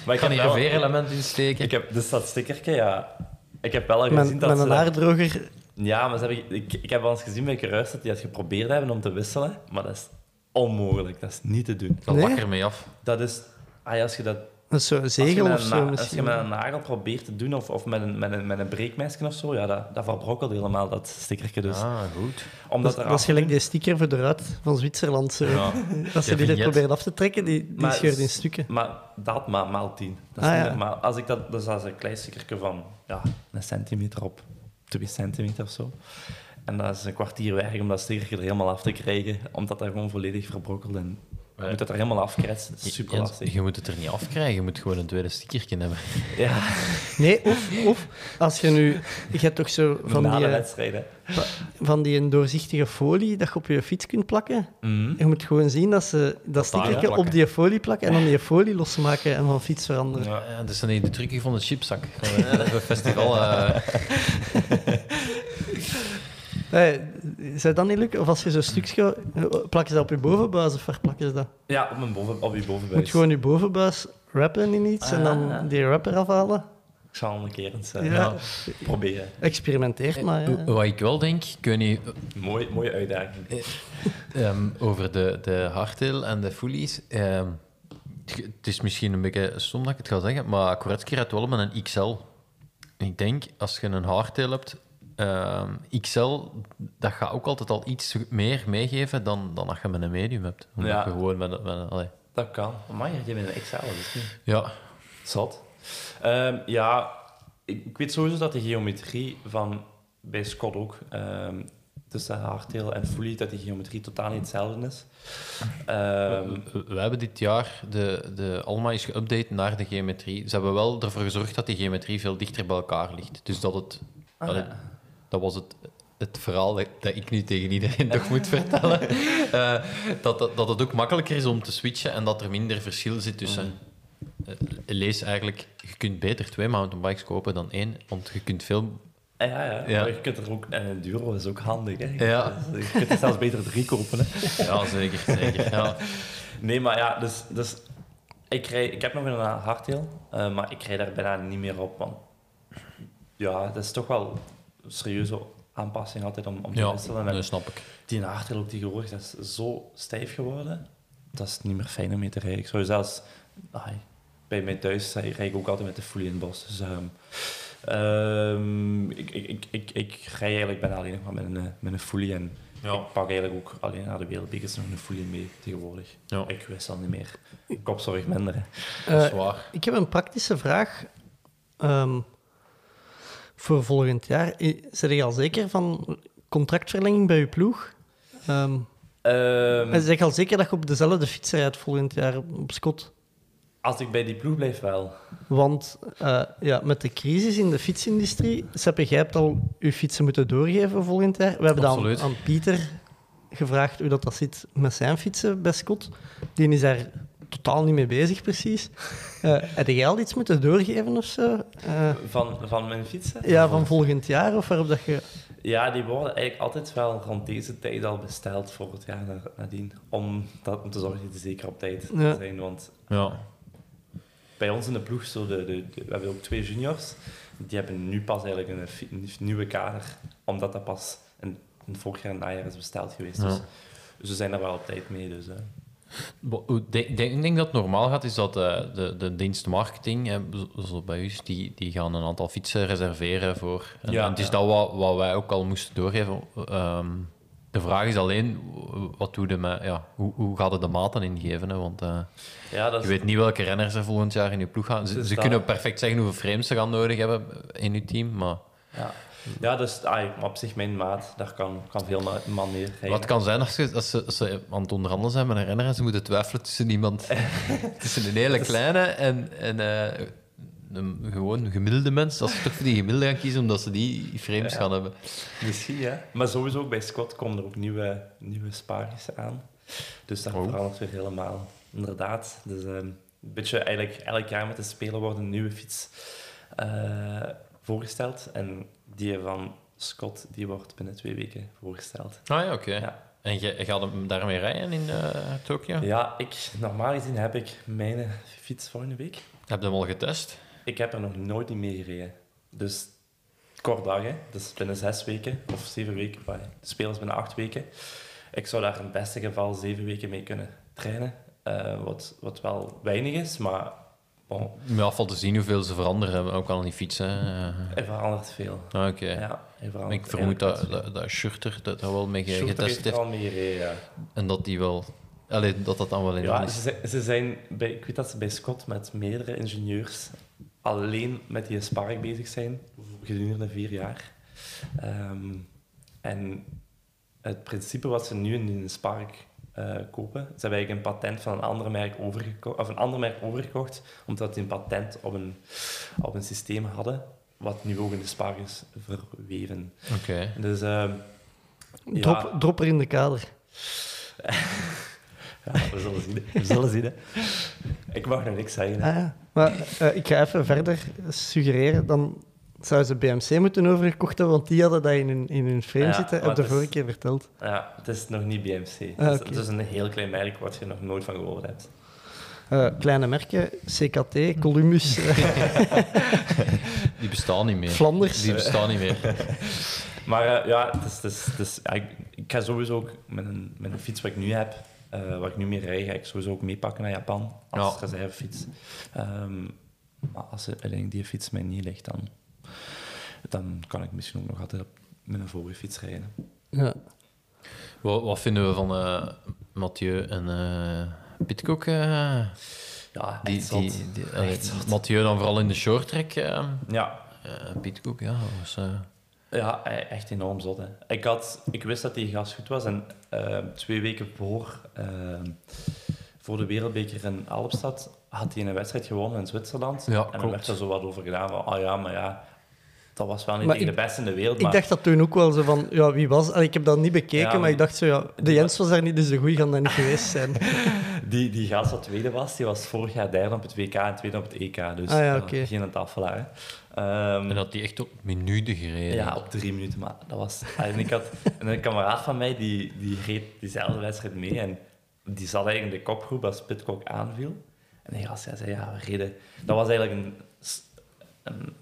maar Ik kan hier een wel- veerelement insteken. Ik heb dus dat stickertje, ja. Ik heb wel al gezien Met, dat met een dat- haardroger. Ja, maar ze hebben, ik, ik heb wel eens gezien bij Geruis dat die dat geprobeerd hebben om te wisselen. Maar dat is onmogelijk. Dat is niet te doen. Ga Nee? wakker mee af. Dat is... Ah, ja, als je dat Dat is zo'n je zegel met of een zo Als je met een nagel probeert te doen, of, of met een, met een, met een breekmesje of zo, ja, dat, dat verbrokkelt helemaal, dat stickertje dus. Ah, goed. Omdat Dat, dat is gelijk die sticker voor de ruit van Zwitserland. Zo. Ja. (laughs) Als ze Ja, die er proberen af te trekken, die, die Maar- scheurt in stukken. Maar dat maar maal 10. Dat is Ah, ja. Als ik dat, dus dat is een klein stickertje van ja, een centimeter op twee centimeter of zo. En dat is een kwartier werk om dat stickertje er helemaal af te krijgen, omdat dat gewoon volledig verbrokkelt. Je moet dat er helemaal afkretsen. Dat is super Jens, lastig. Je moet het er niet afkrijgen, je moet gewoon een tweede stickertje hebben. Ja, Nee, of, of als je nu... Je hebt toch zo van na die, de eh, wedstrijden. van die doorzichtige folie dat je op je fiets kunt plakken. Mhm. Je moet gewoon zien dat ze dat stickertje op die folie plakken en dan die folie losmaken en van fiets veranderen. Ja. Ja, dat is dan de trucje van de chipzak. Van een festival. eh, Nee, zou dat niet lukken? Of als je zo'n stukje... Plakken ze dat op je bovenbuis of waar ze dat? Ja, op, mijn boven, op je Je bovenbuis. moet gewoon je bovenbuis rappen in iets en dan Ah. die rapper afhalen. Ik zal hem een keer eens eh, Ja. proberen. Experimenteer maar. Ja. Wat ik wel denk, weet niet, Mooi, mooie uitdaging. ehm, over de, de hardtail en de fullies. ehm, het is misschien een beetje stom dat ik het ga zeggen, maar Koretsky rijdt wel met een XL. Ik denk, als je een hardtail hebt, ehm, XL, dat gaat ook altijd al iets meer meegeven dan, dan als je met een medium hebt. Omdat Ja. je gewoon met, met allee. Dat kan. Maar je bent een XL, dat is niet Ja, zat. Ehm, ja, ik, ik weet sowieso dat de geometrie van bij Scott ook ehm, tussen hardtail en fully dat die geometrie totaal niet hetzelfde is. We, we hebben dit jaar, de, de Alma is geüpdate naar de geometrie. Ze hebben wel ervoor gezorgd dat die geometrie veel dichter bij elkaar ligt. Dus dat het... ah. Dat was het, het verhaal dat, dat ik nu tegen iedereen (laughs) toch moet vertellen. (laughs) Eh, dat, dat, dat het ook makkelijker is om te switchen en dat er minder verschil zit tussen. Eh, lees eigenlijk, je kunt beter twee mountainbikes kopen dan één, want je kunt veel... Ah, ja, ja. Ja. Maar je kunt er ook, en een Duro is ook handig. Hè. Ja. Dus Je kunt er zelfs beter drie kopen. Hè. (laughs) Ja, zeker, zeker. Ja. Nee, maar ja, dus, dus ik, rij, ik heb nog een hardtail, eh, maar ik rijd daar bijna niet meer op. Want ja, dat is toch wel serieuze aanpassing altijd om, om te Ja, wisselen. En dat snap ik. die ook tegenwoordig, dat is zo stijf geworden. Dat is niet meer fijn om mee te rijden. Ik zou zelfs... ai, bij mij thuis rij, rij ik ook altijd met de folie in het bos. Dus, ehm, ehm, ik, ik, ik, ik, ik rij eigenlijk bijna alleen nog maar met een, eh, met een folie. En Ja. ik pak eigenlijk ook alleen naar de wereldbekers nog een folie mee tegenwoordig. Ja. Ik wissel niet meer. Kopzorg minder. hè. Dat is Eh, waar. ik heb een praktische vraag ehm, voor volgend jaar. I- Zijn je al zeker van contractverlenging bij je ploeg? Ehm Ehm, en zeg je al zeker dat je op dezelfde fiets rijdt volgend jaar op Scott? als ik bij die ploeg blijf, wel. Want eh, ja, met de crisis in de fietsindustrie, Seppe, jij hebt al je fietsen moeten doorgeven volgend jaar. We hebben dan aan Pieter gevraagd hoe dat, dat zit met zijn fietsen bij Scott. Die is daar totaal niet mee bezig, precies. Eh heb jij al iets moeten doorgeven of zo? Eh, Van, van mijn fietsen? ja, van volgend jaar of waarop dat je... Ja, die worden eigenlijk altijd wel rond deze tijd al besteld voor het jaar na- nadien. Om, dat, om te zorgen dat die zeker op tijd Ja. zijn. Want Ja. bij ons in de ploeg, zo de, de, de- we hebben ook twee juniors, die hebben nu pas eigenlijk een, een nieuwe kader, omdat dat pas in, in vorig jaar najaar is besteld geweest. Ja. Dus, dus we zijn daar wel op tijd mee. Dus, eh. Denk- denk- Ik denk dat het normaal gaat, is dat eh, de, de dienst marketing, hè, zo- zo bij u, die, die gaan een aantal fietsen reserveren voor. En, Ja, en het is ja. dat wat, wat wij ook al moesten doorgeven. Ehm, de vraag is alleen, wat doe met, ja, hoe, hoe gaat het de maten ingeven? Hè? Want eh, ja, dat je weet niet welke renners er volgend jaar in je ploeg gaan. Ze, ze kunnen perfect zeggen hoeveel frames ze gaan nodig hebben in je team, maar ja. Ja, dus ai, op zich mijn maat, daar kan, kan veel ma- man meer rijden. Wat kan zijn als, je, als, ze, als ze aan het onderhandelen zijn met een renner en ze moeten twijfelen tussen iemand... (laughs) tussen een hele kleine en, en eh, een gewoon gemiddelde mens. Als ze toch voor die gemiddelde gaan kiezen, omdat ze die frames Ja. gaan hebben. Misschien, ja. Maar sowieso ook bij Scott komen er ook nieuwe, nieuwe spaartjes aan. Dus dat Oh. verandert weer helemaal. Inderdaad. Dus ehm, een beetje eigenlijk elk jaar met de Spelen wordt een nieuwe fiets eh, voorgesteld. En die van Scott die wordt binnen twee weken voorgesteld. Ah ja, oké. Ja. En je gaat hem daarmee rijden in eh Tokio? Ja, ik, normaal gezien heb ik mijn fiets volgende week. Heb je hem al getest? Ik heb er nog nooit niet mee gereden. Dus kort dag, hè. Dus binnen zes weken of zeven weken. maar De spelers binnen acht weken. Ik zou daar in het beste geval zeven weken mee kunnen trainen. Eh, wat, wat wel weinig is, maar Ja, valt te zien hoeveel ze veranderen, ook al die fietsen. Hij verandert veel. ah, oké. Ja, Ik vermoed dat, dat, dat Schurter dat daar wel mee Schulter getest heeft heeft. er al mee gereden, ja. En dat die wel... Allee, dat dat dan wel in Ja, is. ze, ze zijn bij, ik weet dat ze bij Scott met meerdere ingenieurs alleen met die Spark bezig zijn, gedurende vier jaar. Ehm, en het principe wat ze nu in een Spark eh, kopen, ze hebben eigenlijk een patent van een ander merk overgekocht, of een ander merk overgekocht, omdat die een patent op een, op een systeem hadden, wat nu ook in de Spark is verweven. Oké. Dus ehm, Ja. Drop, er in de kader. (laughs) ja, we zullen zien. We zullen zien. Hè. Ik mag nog niks zeggen. hè. Ah, ja. Maar eh, ik ga even verder suggereren. Dan zouden ze BMC moeten overgekocht hebben, want die hadden dat in hun, in hun frame Ja, zitten. Heb de het is- vorige keer verteld. Ja, het is nog niet BMC. Ah, het, is, oké. het is een heel klein merk wat je nog nooit van gehoord hebt. Eh, kleine merken, CKT, Columbus, (laughs) Die bestaan niet meer. Flanders. Die bestaan niet meer. (laughs) Maar eh, ja, het is, het is, het is, ja, ik, ga sowieso ook met een, met een fiets wat ik nu heb, eh wat ik nu meer rijd, ga ik sowieso ook meepakken naar Japan als Ja. reservefiets. Ehm, maar als er alleen die fiets mij niet ligt, dan, dan kan ik misschien ook nog altijd met een vorige fiets rijden. Ja. Wat, wat vinden we van eh, Mathieu en eh Pitcock? eh? Ja, die, echt die, Echt. Mathieu dan vooral in de short track. Ja, eh, Pitcock, ja. Was, eh, Ja, echt enorm zot. Hè. Ik, had, ik wist dat die gast goed was en twee weken voor, voor de Wereldbeker in Alpstad had hij een wedstrijd gewonnen in Zwitserland. Ja, en er klopt. werd er zo wat over gedaan van, ah ja, maar ja, dat was wel niet Maar tegen ik- de beste in de wereld. Ik maar dacht dat toen ook wel zo van, ja, wie was... Allee, ik heb dat niet bekeken, Ja, maar ik dacht zo, ja, de Jens was daar niet, dus de goeie gaan daar niet geweest zijn. (laughs) (laughs) die, die gast wat tweede was, die was vorig jaar derde op het WK en tweede op het EK. Dus Ah ja, eh, oké. geen het. Ehm, en had die echt op minuten gereden. Ja, op drie minuten. Maar dat was... En ik had en een kameraad van mij, die, die reed diezelfde wedstrijd mee. En die zat eigenlijk in de kopgroep als Pitcock aanviel. En die gast zei, ja, we reden... Dat was eigenlijk een, een,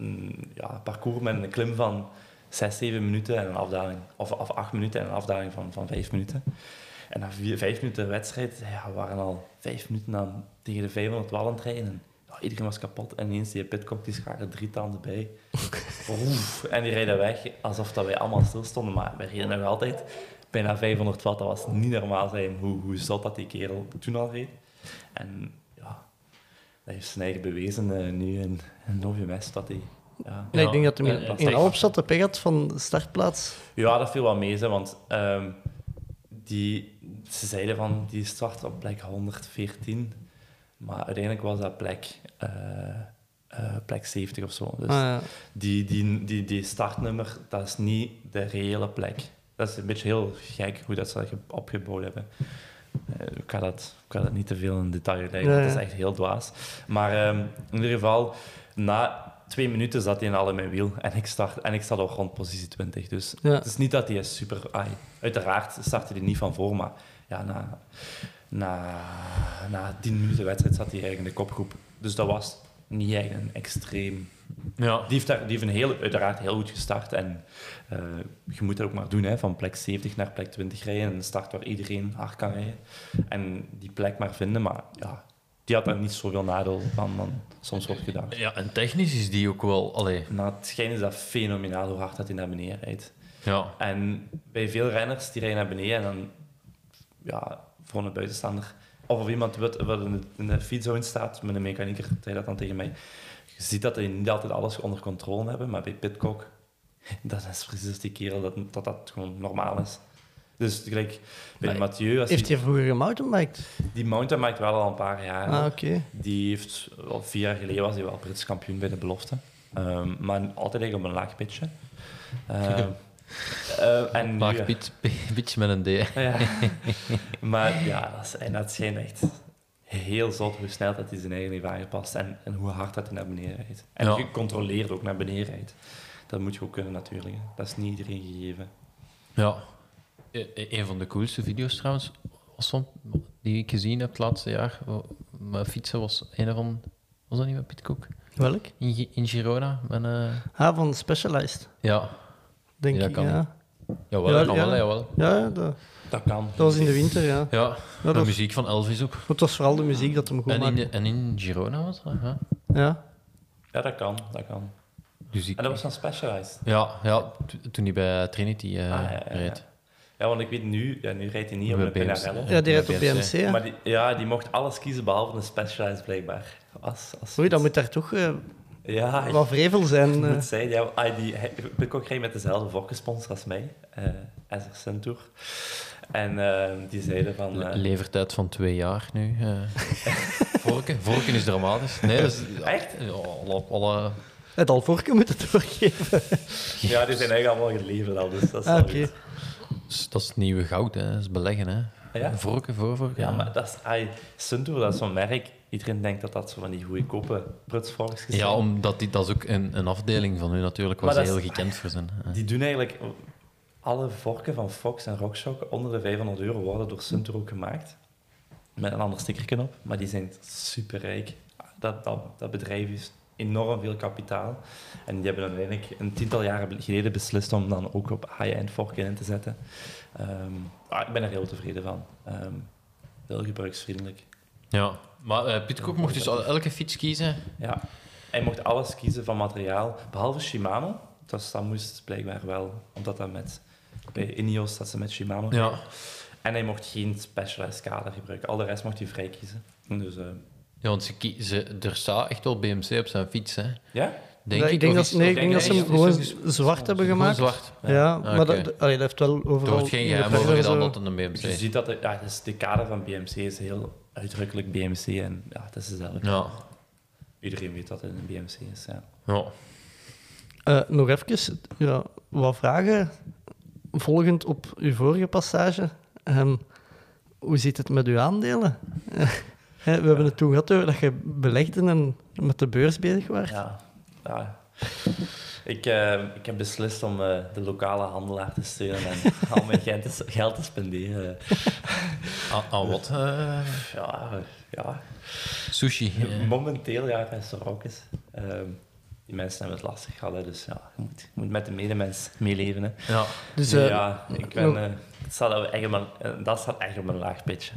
ja, parcours met een klim van zes, zeven minuten en een afdaling... Of, of acht minuten en een afdaling van, van vijf minuten. En na vier, vijf minuten wedstrijd, ja, we waren al vijf minuten aan, tegen de 500 wal aan het rijden. Ja, iedereen was kapot. En ineens die Pitcock, die schakelde drie tanden bij. (laughs) Oef, en die rijden weg alsof dat wij allemaal stilstonden. Maar we reden nog altijd bijna 500 watt. Dat was niet normaal zijn hoe, hoe zot dat die kerel toen al reed. En ja, dat heeft zijn eigen bewezen eh, nu in, in OVMS. Dat hij, ja, Nee, ik denk dat hij in, in. Alpstad de pech had van de startplaats. Ja, dat viel wel mee, hè, want ehm, die, ze zeiden van die start op plek 114, maar uiteindelijk was dat plek, eh, eh, plek 70 of zo. Dus Ah, ja. die, die, die, die startnummer, dat is niet de reële plek. Dat is een beetje heel gek hoe dat ze dat ge- opgebouwd hebben. Eh, ik, ga dat, ik ga dat niet te veel in detail leggen, dat is echt heel dwaas. Maar ehm, in ieder geval, na twee minuten zat hij in al in mijn wiel en ik, start, en ik zat al rond positie 20. Dus Ja. het is niet dat hij is super... ai, uiteraard startte hij niet van voor, maar ja, na, na, na tien minuten wedstrijd zat hij eigenlijk in de kopgroep. Dus dat was niet echt een extreem Ja. die heeft, daar, die heeft een heel, uiteraard heel goed gestart. En eh, je moet dat ook maar doen, hè, van plek 70 naar plek 20 rijden. Een start waar iedereen hard kan rijden. En die plek maar vinden. Maar ja, die had daar niet zoveel nadeel van dan soms wordt gedacht. ja, en technisch is die ook wel... Allee, Na het schijn is dat fenomenaal hoe hard dat hij naar beneden rijdt. ja. En bij veel renners, die rijden naar beneden en dan, ja, voor een buitenstaander, of of iemand wat, in, de, fietszone staat, met een mechanieker, zei dat dan tegen mij. Je ziet dat die niet altijd alles onder controle hebben, maar bij Pitcock, dat is precies die kerel dat dat, dat gewoon normaal is. Dus gelijk bij Maar Mathieu, als Heeft hij, vroeger gemountainbiked? die mountainbike wel al een paar jaar. Ah, oké. Die heeft, al vier jaar geleden was hij wel Brits kampioen bij de belofte. Ehm, maar altijd eigenlijk op een laag pitje. (laughs) En nu, Laag (laughs) piet, beetje met een D. (laughs) ja. maar ja, dat is, en dat schijnt echt heel zot hoe snel dat hij zijn eigen heeft aangepast en, en hoe hard dat hij naar beneden rijdt. En Ja. gecontroleerd ook naar beneden rijdt. Dat moet je ook kunnen natuurlijk. Dat is niet iedereen gegeven. Ja. E- e- Een van de coolste video's trouwens, was van, die ik gezien heb het laatste jaar, met fietsen, was een van... Was dat niet met Piet Koek? Welk? In, in Girona? Met, eh, Ah, van Specialized, ja, denk Ja, ik. kan. Ja, jawel, Ja, kan ja. wel, jawel. ja dat, Dat kan. dat was in de winter, ja. Ja, Ja, de muziek van Elvis ook. het was vooral de muziek dat hem goed En in, maakte. en in Girona was dat, ja. Ja. Ja, dat kan. Dat kan. Dus ik- En dat was van Specialized. Ja, ja toen hij bij Trinity eh Ah, ja, ja, ja. reed. Ja, want ik weet nu, ja, nu rijdt hij niet op BMC. Pinarello. ja, die rijdt op BMC. Ja. Maar die, ja, die mocht alles kiezen behalve een Specialized blijkbaar. Als, als Oei, dan moet daar toch eh, Ja, ik wat vrevel zijn. moet eh. zijn. Ja, ah, die, hij- Pitcock rijdt met dezelfde vorkensponsor als mij, eh Ezer Centour. En eh, die zeiden van... Le- eh, Levertijd van twee jaar nu. eh. (laughs) vorken, vorken is dramatisch. Nee, dat is, Echt? Ja, alle, alle, Het Alvorken moet het doorgeven. ja, die zijn eigenlijk allemaal geleverd al, dus dat is Ah, wel dat is nieuwe goud, hè. dat is beleggen. Hè. Ja? Vorken, voorvorken. Ja, maar dat is... ai, Suntour, dat is zo'n merk. Iedereen denkt dat dat zo van die goedkope prutsvorkjes zijn. Ja, omdat die, dat is ook een, een afdeling van u natuurlijk, waar Maar ze dat heel gekend voor zijn. hè. Die doen eigenlijk... Alle vorken van Fox en RockShox onder de 500 euro worden door Suntour ook gemaakt. Met een ander stickerken op. Maar die zijn superrijk. Dat, dat, dat bedrijf is enorm veel kapitaal. En die hebben uiteindelijk een tiental jaren geleden beslist om dan ook op high-end vorken in te zetten. Ehm, ah, ik ben er heel tevreden van. Ehm, heel gebruiksvriendelijk. Ja, maar Koek mocht dus elke fiets kiezen. Ja. Hij mocht alles kiezen van materiaal, behalve Shimano. Dus dat moest blijkbaar wel, omdat dat met... Bij Ineos dat ze met Shimano Ja. En hij mocht geen specialized kader gebruiken. Al de rest mocht hij vrij kiezen. Dus, eh, Ja, want ze, ze, er staat echt wel BMC op zijn fiets. Hè. ja? Denk ik, ik denk dat, nee, ik denk dat ze hem gewoon zwart hebben Gewoon gemaakt. zwart. Ja, Ah, maar dat, allee, dat heeft wel Er overal... wordt geen geheim over gedaan dat het een BMC Je is. ziet dat ja, dus de kader van BMC is heel uitdrukkelijk BMC. En ja, dat is duidelijk. Ja. Iedereen weet dat het een BMC is. Ja. ja. Eh, nog even, ja, wat vragen. Volgend op uw vorige passage. Ehm, hoe zit het met uw aandelen? (laughs) Hè, we hebben het toen gehad over dat je belegde en met de beurs bezig was. Ja. ja. Ik, eh, ik heb beslist om eh, de lokale handelaar te steunen en (laughs) al mijn geld te, geld te spenderen. (laughs) Ah, wat? eh, Ja, ja. sushi. Momenteel, ja, restaurantjes. Ehm die mensen hebben het lastig gehad, hè, dus ja, je moet, je moet met de medemens meeleven. Hè. Ja. Dus Nee, eh, ja, ik ben, eh, het staat echt op mijn, eh, dat staat echt op mijn laag pitje.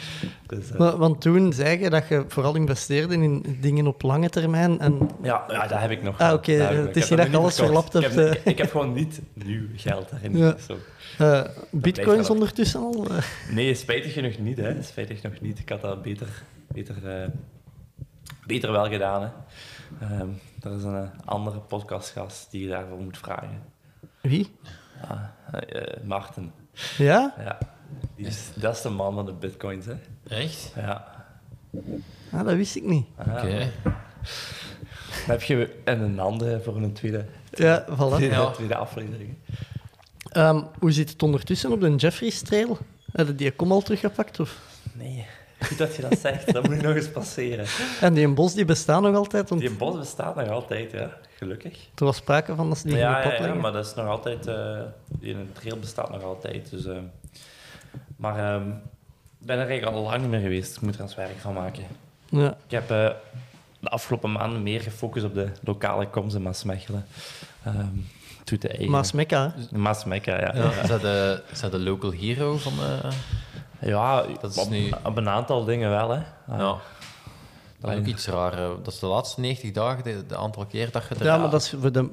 (laughs) dus, wa- want toen zei je dat je vooral investeerde in dingen op lange termijn. En, ja, ja, dat heb ik nog. Ah, oké, Dat het is niet dat je alles verlapt Ik heb, ik, ik heb gewoon niet nieuw geld daarin. Ja. Zo. eh, bitcoins ondertussen al? Nee, spijtig genoeg niet. Hè. Spijtig nog niet. Ik had dat beter, beter, eh, beter wel gedaan. Hè. Ehm, er is een eh, andere podcastgast die je daarvoor moet vragen. Wie? Ja, eh, Marten. Ja? Ja. Die is, dat is de man van de bitcoins. Hè. Echt? Ja. Ah, dat wist ik niet. Ah, Oké. Dan heb je en een andere voor een tweede, Ja, voilà. tweede, Ja. tweede aflevering. Ehm, hoe zit het ondertussen op de Jeffries Trail? Heb je die kom al teruggepakt? Of? Nee, dat je dat zegt. Dat moet nog eens passeren. En die bos die bestaan nog altijd? Want Die bos bestaat nog altijd, ja. Gelukkig. er was sprake van dat ze die gingen Ja, ja, ja, maar dat is nog altijd... eh die trail bestaat nog altijd, dus... eh, maar ehm, ik ben er eigenlijk al lang niet meer geweest. Ik moet er eens werk van maken. Ja. Ik heb eh, de afgelopen maanden meer gefocust op de lokale koms in Maasmechelen. Ehm toe te eigen. Maasmekka, hè? Maasmekka, ja. Ja. Is, dat de, is dat de local hero van de... Ja, Dat is op, nu- op een aantal dingen wel, hè. Ah, Ja. Dat is ook iets raar. eh, Dat is de laatste 90 dagen, de, de aantal keer dat je. Ja, maar dat is voor de,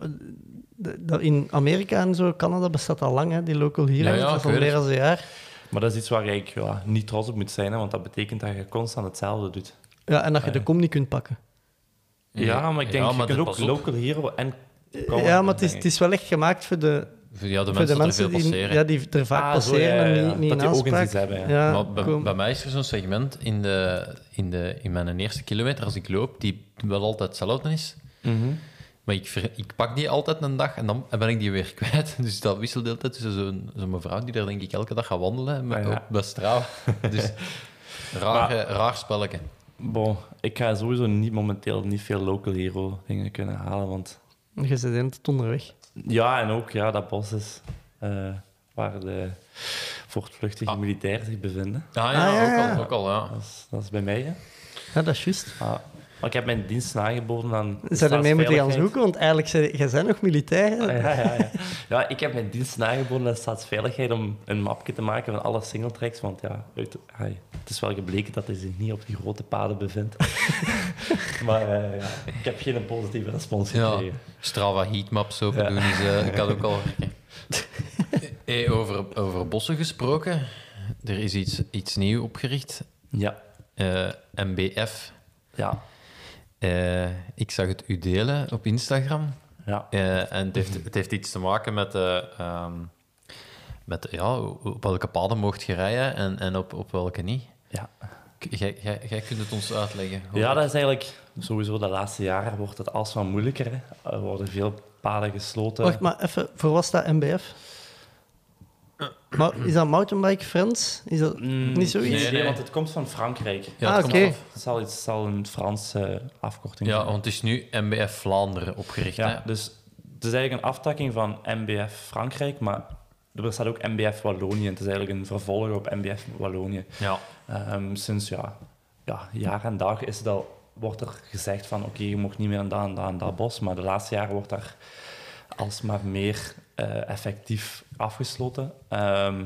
in Amerika en zo, Canada bestaat al lang, hè, die local hero. Ja, ja, dat is al meer dan een jaar. Maar dat is iets waar je ja, niet trots op moet zijn, hè, want dat betekent dat je constant hetzelfde doet. Ja, en dat je de kom niet kunt pakken. Ja, maar ik denk, Ja, maar je kunt ook local hero en ja, maar het is, het is wel echt gemaakt voor de, Ja, de voor de mensen, mensen die er veel die, passeren. ja, die er vaak Ah, zo, passeren ja, ja, en niet, niet Dat in die ook iets hebben, ja. Ja, maar bij, mij is er zo'n segment in, de, in, de, in mijn eerste kilometer als ik loop, die wel altijd hetzelfde is. Mhm. Maar ik, ver- ik pak die altijd een dag en dan ben ik die weer (laughs) kwijt. Dus dat wisselt de hele tijd tussen zo'n zo'n mevrouw die daar denk ik elke dag gaat wandelen met, Ah, ja. op. (laughs) Dus raar, raar spelletje. Bon, ik ga sowieso niet momenteel niet veel local hero dingen kunnen halen, want Je zit hele tijd onderweg. Ja, en ook ja, dat bos is eh, waar de voortvluchtige Ah. militairen zich bevinden. Ah ja, Ah, ja, ook, ja. al, ook al, ja. Dat is, dat is bij mij, hè. Ja, dat is juist. Ah, maar ik heb mijn dienst aangeboden aan... Zou je mee moeten gaan zoeken? Want eigenlijk zijn jij bent nog militair. Ah, Ja, ja, ja. ja, ik heb mijn dienst aangeboden aan de staatsveiligheid om een mapje te maken van alle singletracks. Want ja, uit, ai, het is wel gebleken dat hij zich niet op die grote paden bevindt. (laughs) maar eh, ja, ik heb geen positieve respons Ja, gekregen. Strava heatmaps open Ja. doen is, eh, kan ook al. (laughs) Hey, over, over bossen gesproken, er is iets, iets nieuws opgericht. Ja, Eh, MBF. ja, Eh, ik zag het u delen op Instagram. ja. Eh, en het heeft, het heeft iets te maken met, ehm, met ja, op welke paden mocht je rijden en, en op, op welke niet. Ja. Jij, jij, jij kunt het ons uitleggen. ja, dat is eigenlijk sowieso de laatste jaren wordt het alsmaar moeilijker. Hè. Er worden veel paden gesloten. Wacht, maar even, voor was dat MBF? Maar is dat Mountainbike Friends? Is dat Mm, niet zoiets? Nee, nee. want het komt van Frankrijk. Ja, Ah, oké. af. Het zal, iets, het zal een Franse afkorting Ja, zijn. want het is nu MBF Vlaanderen opgericht. Ja, hè? dus het is eigenlijk een aftakking van MBF Frankrijk, maar er bestaat ook MBF Wallonië. Het is eigenlijk een vervolg op MBF Wallonië. Ja. Ehm, sinds ja, ja, jaar en dag is het al, wordt er gezegd van oké, je mag niet meer aan dat en dat en dat bos, maar de laatste jaren wordt daar alsmaar meer eh, effectief afgesloten. Ehm,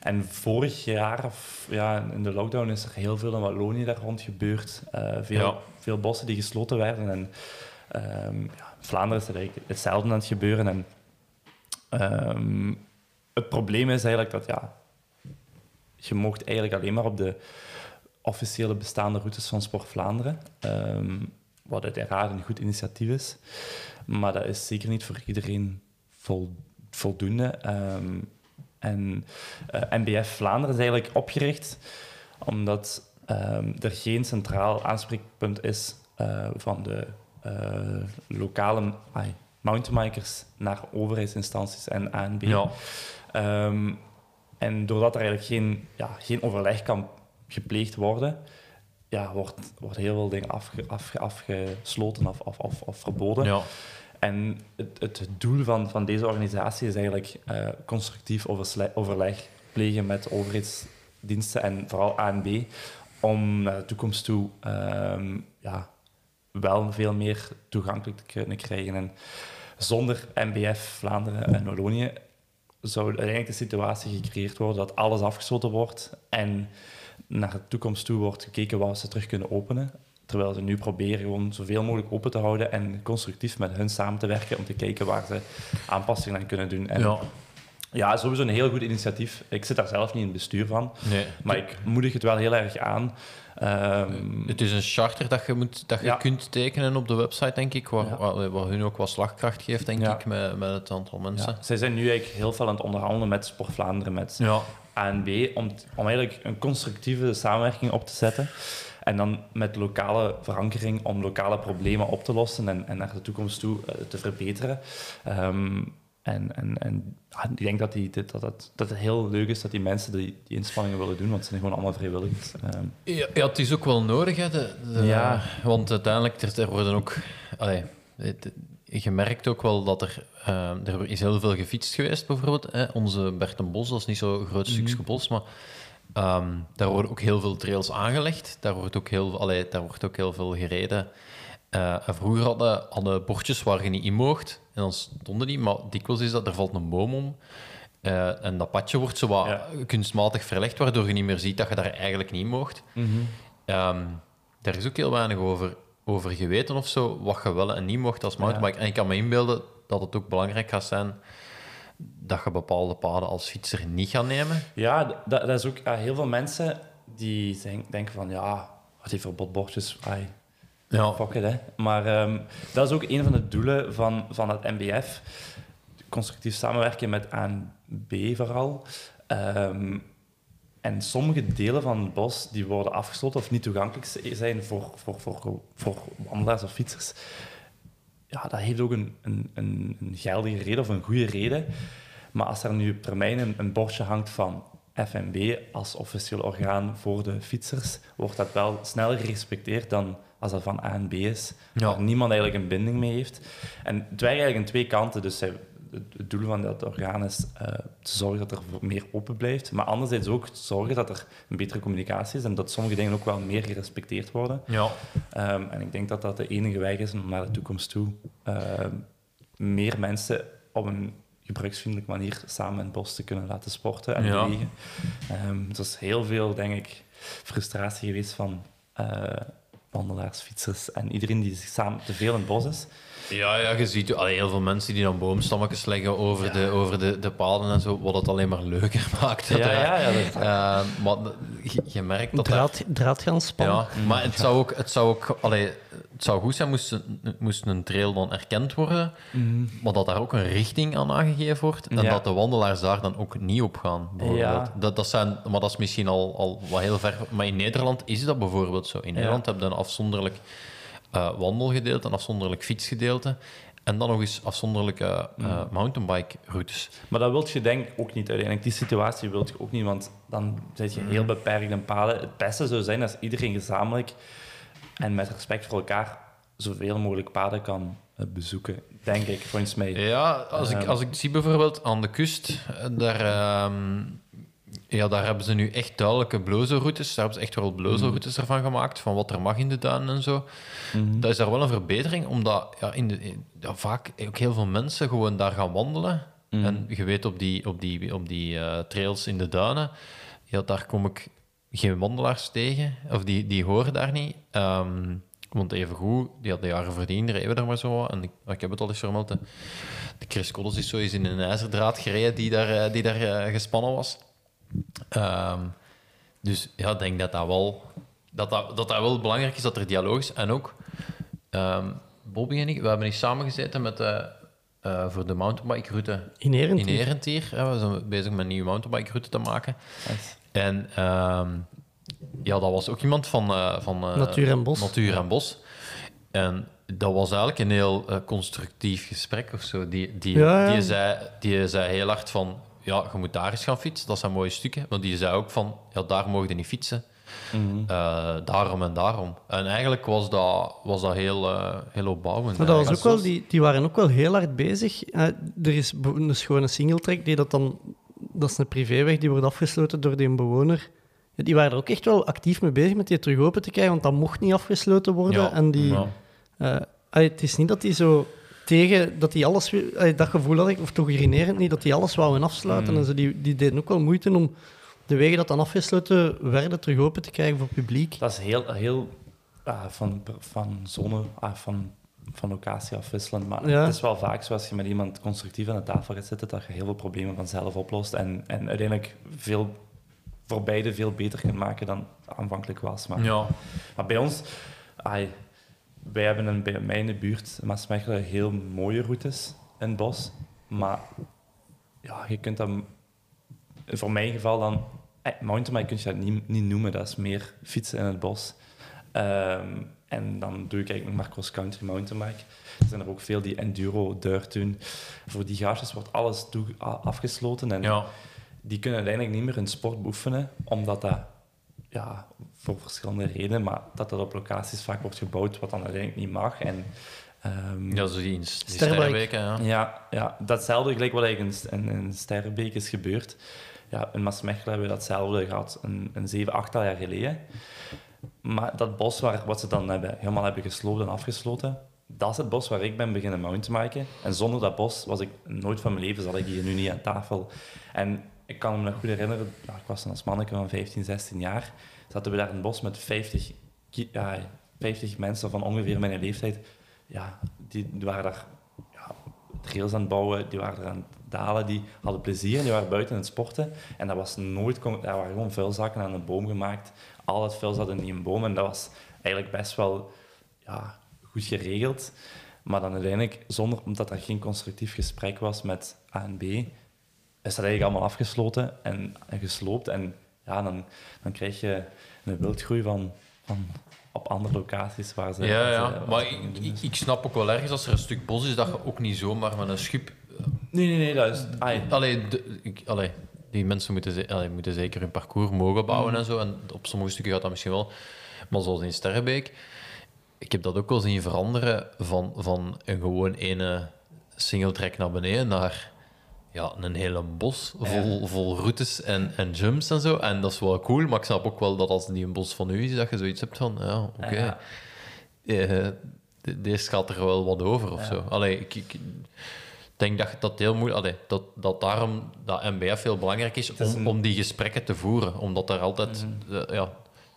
en vorig jaar, of, ja, in de lockdown, is er heel veel in Wallonië daar rond gebeurd. Eh, veel, Ja. veel bossen die gesloten werden. En ehm, ja, in Vlaanderen is eigenlijk hetzelfde aan het gebeuren. En, ehm, het probleem is eigenlijk dat ja, je mocht eigenlijk alleen maar op de officiële bestaande routes van Sport Vlaanderen. ehm, wat uiteraard een goed initiatief is. Maar dat is zeker niet voor iedereen vol, voldoende. Ehm, en eh, NBF Vlaanderen is eigenlijk opgericht omdat ehm, er geen centraal aanspreekpunt is eh, van de eh, lokale ai, mountainbikers naar overheidsinstanties en ANB. Ja. Ehm, en doordat er eigenlijk geen, ja, geen overleg kan gepleegd worden, ja, wordt, wordt heel veel dingen afge, afge- afgesloten of, of, of, of verboden. Ja. En het, het doel van, van deze organisatie is eigenlijk eh, constructief overleg plegen met overheidsdiensten en vooral ANB om naar de toekomst toe ehm, ja, wel veel meer toegankelijk te kunnen krijgen. En zonder MBF Vlaanderen en Wallonië zou uiteindelijk de situatie gecreëerd worden dat alles afgesloten wordt en naar de toekomst toe wordt gekeken waar ze terug kunnen openen. Terwijl ze nu proberen gewoon zoveel mogelijk open te houden en constructief met hun samen te werken om te kijken waar ze aanpassingen aan kunnen doen. En ja. ja, sowieso een heel goed initiatief. Ik zit daar zelf niet in het bestuur van, Nee. maar ik moedig het wel heel erg aan. Ehm, Het is een charter dat je, moet, dat je Ja. kunt tekenen op de website, denk ik, waar, Ja. waar, waar hun ook wat slagkracht geeft, denk Ja. ik, met, met het aantal mensen. ja, zij zijn nu eigenlijk heel veel aan het onderhandelen met Sport Vlaanderen, met Ja. ANB, om, om eigenlijk een constructieve samenwerking op te zetten. En dan met lokale verankering om lokale problemen op te lossen en, en naar de toekomst toe eh, te verbeteren. Ehm, en en, en ik denk dat, die, dat, het, dat het heel leuk is dat die mensen die, die inspanningen willen doen, want het zijn gewoon allemaal vrijwilligers. Ehm, Ja, ja, het is ook wel nodig, hè, de, de- Ja. want uiteindelijk er, er worden ook... Allee, het- je merkt ook wel dat er... eh, er is heel veel gefietst geweest, bijvoorbeeld. Hè. Onze Bertenbos, dat is niet zo'n groot stukje bos, maar ehm, daar worden ook heel veel trails aangelegd. Daar wordt ook heel, allee, daar wordt ook heel veel gereden. Eh, vroeger hadden, hadden bordjes waar je niet in mocht. En dan stonden die, maar dikwijls is dat, er valt een boom om. Eh, en dat padje wordt zo wat Ja. kunstmatig verlegd, waardoor je niet meer ziet dat je daar eigenlijk niet mocht. Ehm, daar is ook heel weinig over, over geweten of zo, wat je wel en niet mocht als mountainbike. En ik kan me inbeelden dat het ook belangrijk gaat zijn dat je bepaalde paden als fietser niet gaat nemen. Ja, dat, dat is ook ja, heel veel mensen die denken van ja, wat die verbodbordjes, ai, Ja. Fuck it, hè. Maar ehm, dat is ook een van de doelen van, van het MBF. Constructief samenwerken met ANB vooral. Ehm, en sommige delen van het bos die worden afgesloten of niet toegankelijk zijn voor, voor, voor, voor wandelaars of fietsers. Ja, dat heeft ook een, een, een, een geldige reden of een goede reden. Maar als er nu op termijn een, een bordje hangt van FNB als officieel orgaan voor de fietsers, wordt dat wel sneller gerespecteerd dan als dat van ANB is, Ja. waar niemand eigenlijk een binding mee heeft. En het werkt eigenlijk aan twee kanten. Dus zij- het doel van dat orgaan is eh, te zorgen dat er meer open blijft, maar anderzijds ook te zorgen dat er een betere communicatie is en dat sommige dingen ook wel meer gerespecteerd worden. Ja. Ehm, en ik denk dat dat de enige weg is om naar de toekomst toe ehm, meer mensen op een gebruiksvriendelijke manier samen in het bos te kunnen laten sporten en Ja. bewegen. Ehm er is heel veel, denk ik, frustratie geweest van eh, wandelaars, fietsers en iedereen die zich samen te veel in het bos is. Ja, ja, je ziet allee, heel veel mensen die dan boomstammetjes leggen over, de, over de, de paden en zo, wat het alleen maar leuker (laughs) maakt. Ja, ja, ja, dat- Eh, maar je, je merkt dat... dat- Draad, draadgaanspan. ja, maar het zou ook, het zou ook allee, het zou goed zijn moest, een- moest een trail dan erkend worden, maar dat daar ook een richting aan aangegeven wordt en Ja. dat de wandelaars daar dan ook niet op gaan. bijvoorbeeld. Ja. Dat, dat zijn, maar dat is misschien al, al wat heel ver. Maar in Nederland is dat bijvoorbeeld zo. In Nederland heb je een afzonderlijk eh, wandelgedeelte, een afzonderlijk fietsgedeelte. En dan nog eens afzonderlijke eh mountainbike-routes. Maar dat wil je denk ik ook niet uiteindelijk. Die situatie wil je ook niet, want dan zit je heel beperkt in paden. Het beste zou zijn als iedereen gezamenlijk en met respect voor elkaar zoveel mogelijk paden kan eh, bezoeken, denk ik, volgens mij. Ja, als ik, als ik zie bijvoorbeeld aan de kust, daar, ehm, ja, daar hebben ze nu echt duidelijke blozo-routes. Daar hebben ze echt wel blozo-routes ervan gemaakt, van wat er mag in de duinen en zo. Dat is daar wel een verbetering, omdat ja, in de, in- ja, vaak ook heel veel mensen gewoon daar gaan wandelen. En je weet, op die, op die, op die eh, trails in de duinen, ja, daar kom ik geen wandelaars tegen, of die, die horen daar niet. Ehm, want even goed, die had de jaren verdiend, rijden er maar zo. En ik, ik heb het al eens vermeld, de, de Chris Koddes is zo eens in een ijzerdraad gereden die daar, eh, die daar eh, gespannen was. Ehm, dus ja, ik denk dat dat wel, dat dat, dat dat wel belangrijk is, dat er dialoog is. En ook, ehm, Bobby en ik, we hebben niet samengezeten met de, eh, voor de mountainbike-route in Erentier. hè. We zijn bezig met een nieuwe mountainbike-route te maken. Nice. En ehm, ja, dat was ook iemand van, eh, van eh, Natuur en Bos. Natuur en Bos. En dat was eigenlijk een heel constructief gesprek of zo. Die, die, Ja, ja. Die, zei, die zei heel hard van, ja, je moet daar eens gaan fietsen. Dat zijn mooie stukken. Want die zei ook van, ja, daar mogen je niet fietsen. Mhm. Eh, daarom en daarom. En eigenlijk was dat, was dat heel, eh, heel opbouwend. Maar dat was ook wel, die, die waren ook wel heel hard bezig. Eh, er is een schone singletrack die dat dan... Dat is een privéweg, die wordt afgesloten door die bewoner. Ja, Die waren er ook echt wel actief mee bezig met die terug open te krijgen, want dat mocht niet afgesloten worden. Ja, En die, ja. allee, het is niet dat die zo tegen... Dat die alles... dat gevoel had ik, of toch irinerend niet, dat die alles wouden afsluiten. Mm. En zo, die, die deden ook wel moeite om de wegen dat dan afgesloten werden terug open te krijgen voor publiek. Dat is heel, heel ah, van, van zone, ah, van, van locatie afwisselend. Maar Ja. het is wel vaak zoals je met iemand constructief aan de tafel gaat zitten, dat je heel veel problemen vanzelf oplost en, en uiteindelijk veel, voor beide veel beter kunt maken dan het aanvankelijk was. Maar, Ja. maar bij ons, ai, wij hebben een, bij mij in de buurt, Maasmechelen, heel mooie routes in het bos. Maar ja, je kunt dat, voor mijn geval dan, eh, mountainbike kun je dat niet, niet noemen, dat is meer fietsen in het bos. Ehm, en dan doe ik eigenlijk nog maar cross-country mountainbike. Er zijn er ook veel die enduro dirt doen. Voor die gastjes wordt alles toe, afgesloten en Ja. die kunnen uiteindelijk niet meer hun sport beoefenen, omdat dat, ja, voor verschillende redenen, maar dat dat op locaties vaak wordt gebouwd wat dan uiteindelijk niet mag. En, ehm, Ja, zo die, die ja. ja, ja, datzelfde gelijk wat eigenlijk in, in, Sterrenbeek is gebeurd. Ja, in Maasmechelen hebben we datzelfde gehad, een, een 7, 8 jaar geleden. Maar dat bos waar, wat ze dan hebben, helemaal hebben gesloopt en afgesloten, dat is het bos waar ik ben beginnen mountainbiken. En zonder dat bos was ik nooit van mijn leven, zat ik hier nu niet aan tafel. En ik kan me nog goed herinneren, nou, ik was dan als manneke van 15, 16 jaar, zaten we daar in bos met 50, ki- ja, 50 mensen van ongeveer mijn leeftijd. Ja, die, die waren daar ja, trails aan het bouwen, die waren er aan het dalen, die hadden plezier die waren buiten aan het sporten. En dat was nooit, dat waren gewoon vuilzakken aan een boom gemaakt. Al het vuil zat in die boom en dat was eigenlijk best wel ja, goed geregeld. Maar dan uiteindelijk, zonder, omdat er geen constructief gesprek was met A en B, is dat eigenlijk allemaal afgesloten en, en gesloopt. En ja, dan, dan krijg je een wildgroei van, van op andere locaties waar ze... Ja, ze- ja. maar ik, ik, ik snap ook wel ergens als er een stuk bos is dat je ook niet zomaar met een schip. Nee, nee, nee, dat is... ai, Allee, de- ik, allee, die mensen moeten, ze- allee, moeten zeker hun parcours mogen bouwen en zo. En op sommige stukken gaat dat misschien wel. Maar zoals in Sterrenbeek, ik heb dat ook wel zien veranderen van, van een gewoon ene single track naar beneden naar ja, een hele bos vol, vol routes en, en jumps en zo. En dat is wel cool, maar ik snap ook wel dat als die een bos van u is, dat je zoiets hebt van, ja, oké. Ja. Eh, de- deze gaat er wel wat over of zo. Allee, ik, ik denk dat dat heel moeilijk... Allee, dat, dat daarom dat MBF heel belangrijk is, is om, een- Mhm. om die gesprekken te voeren. Omdat er altijd eh, ja,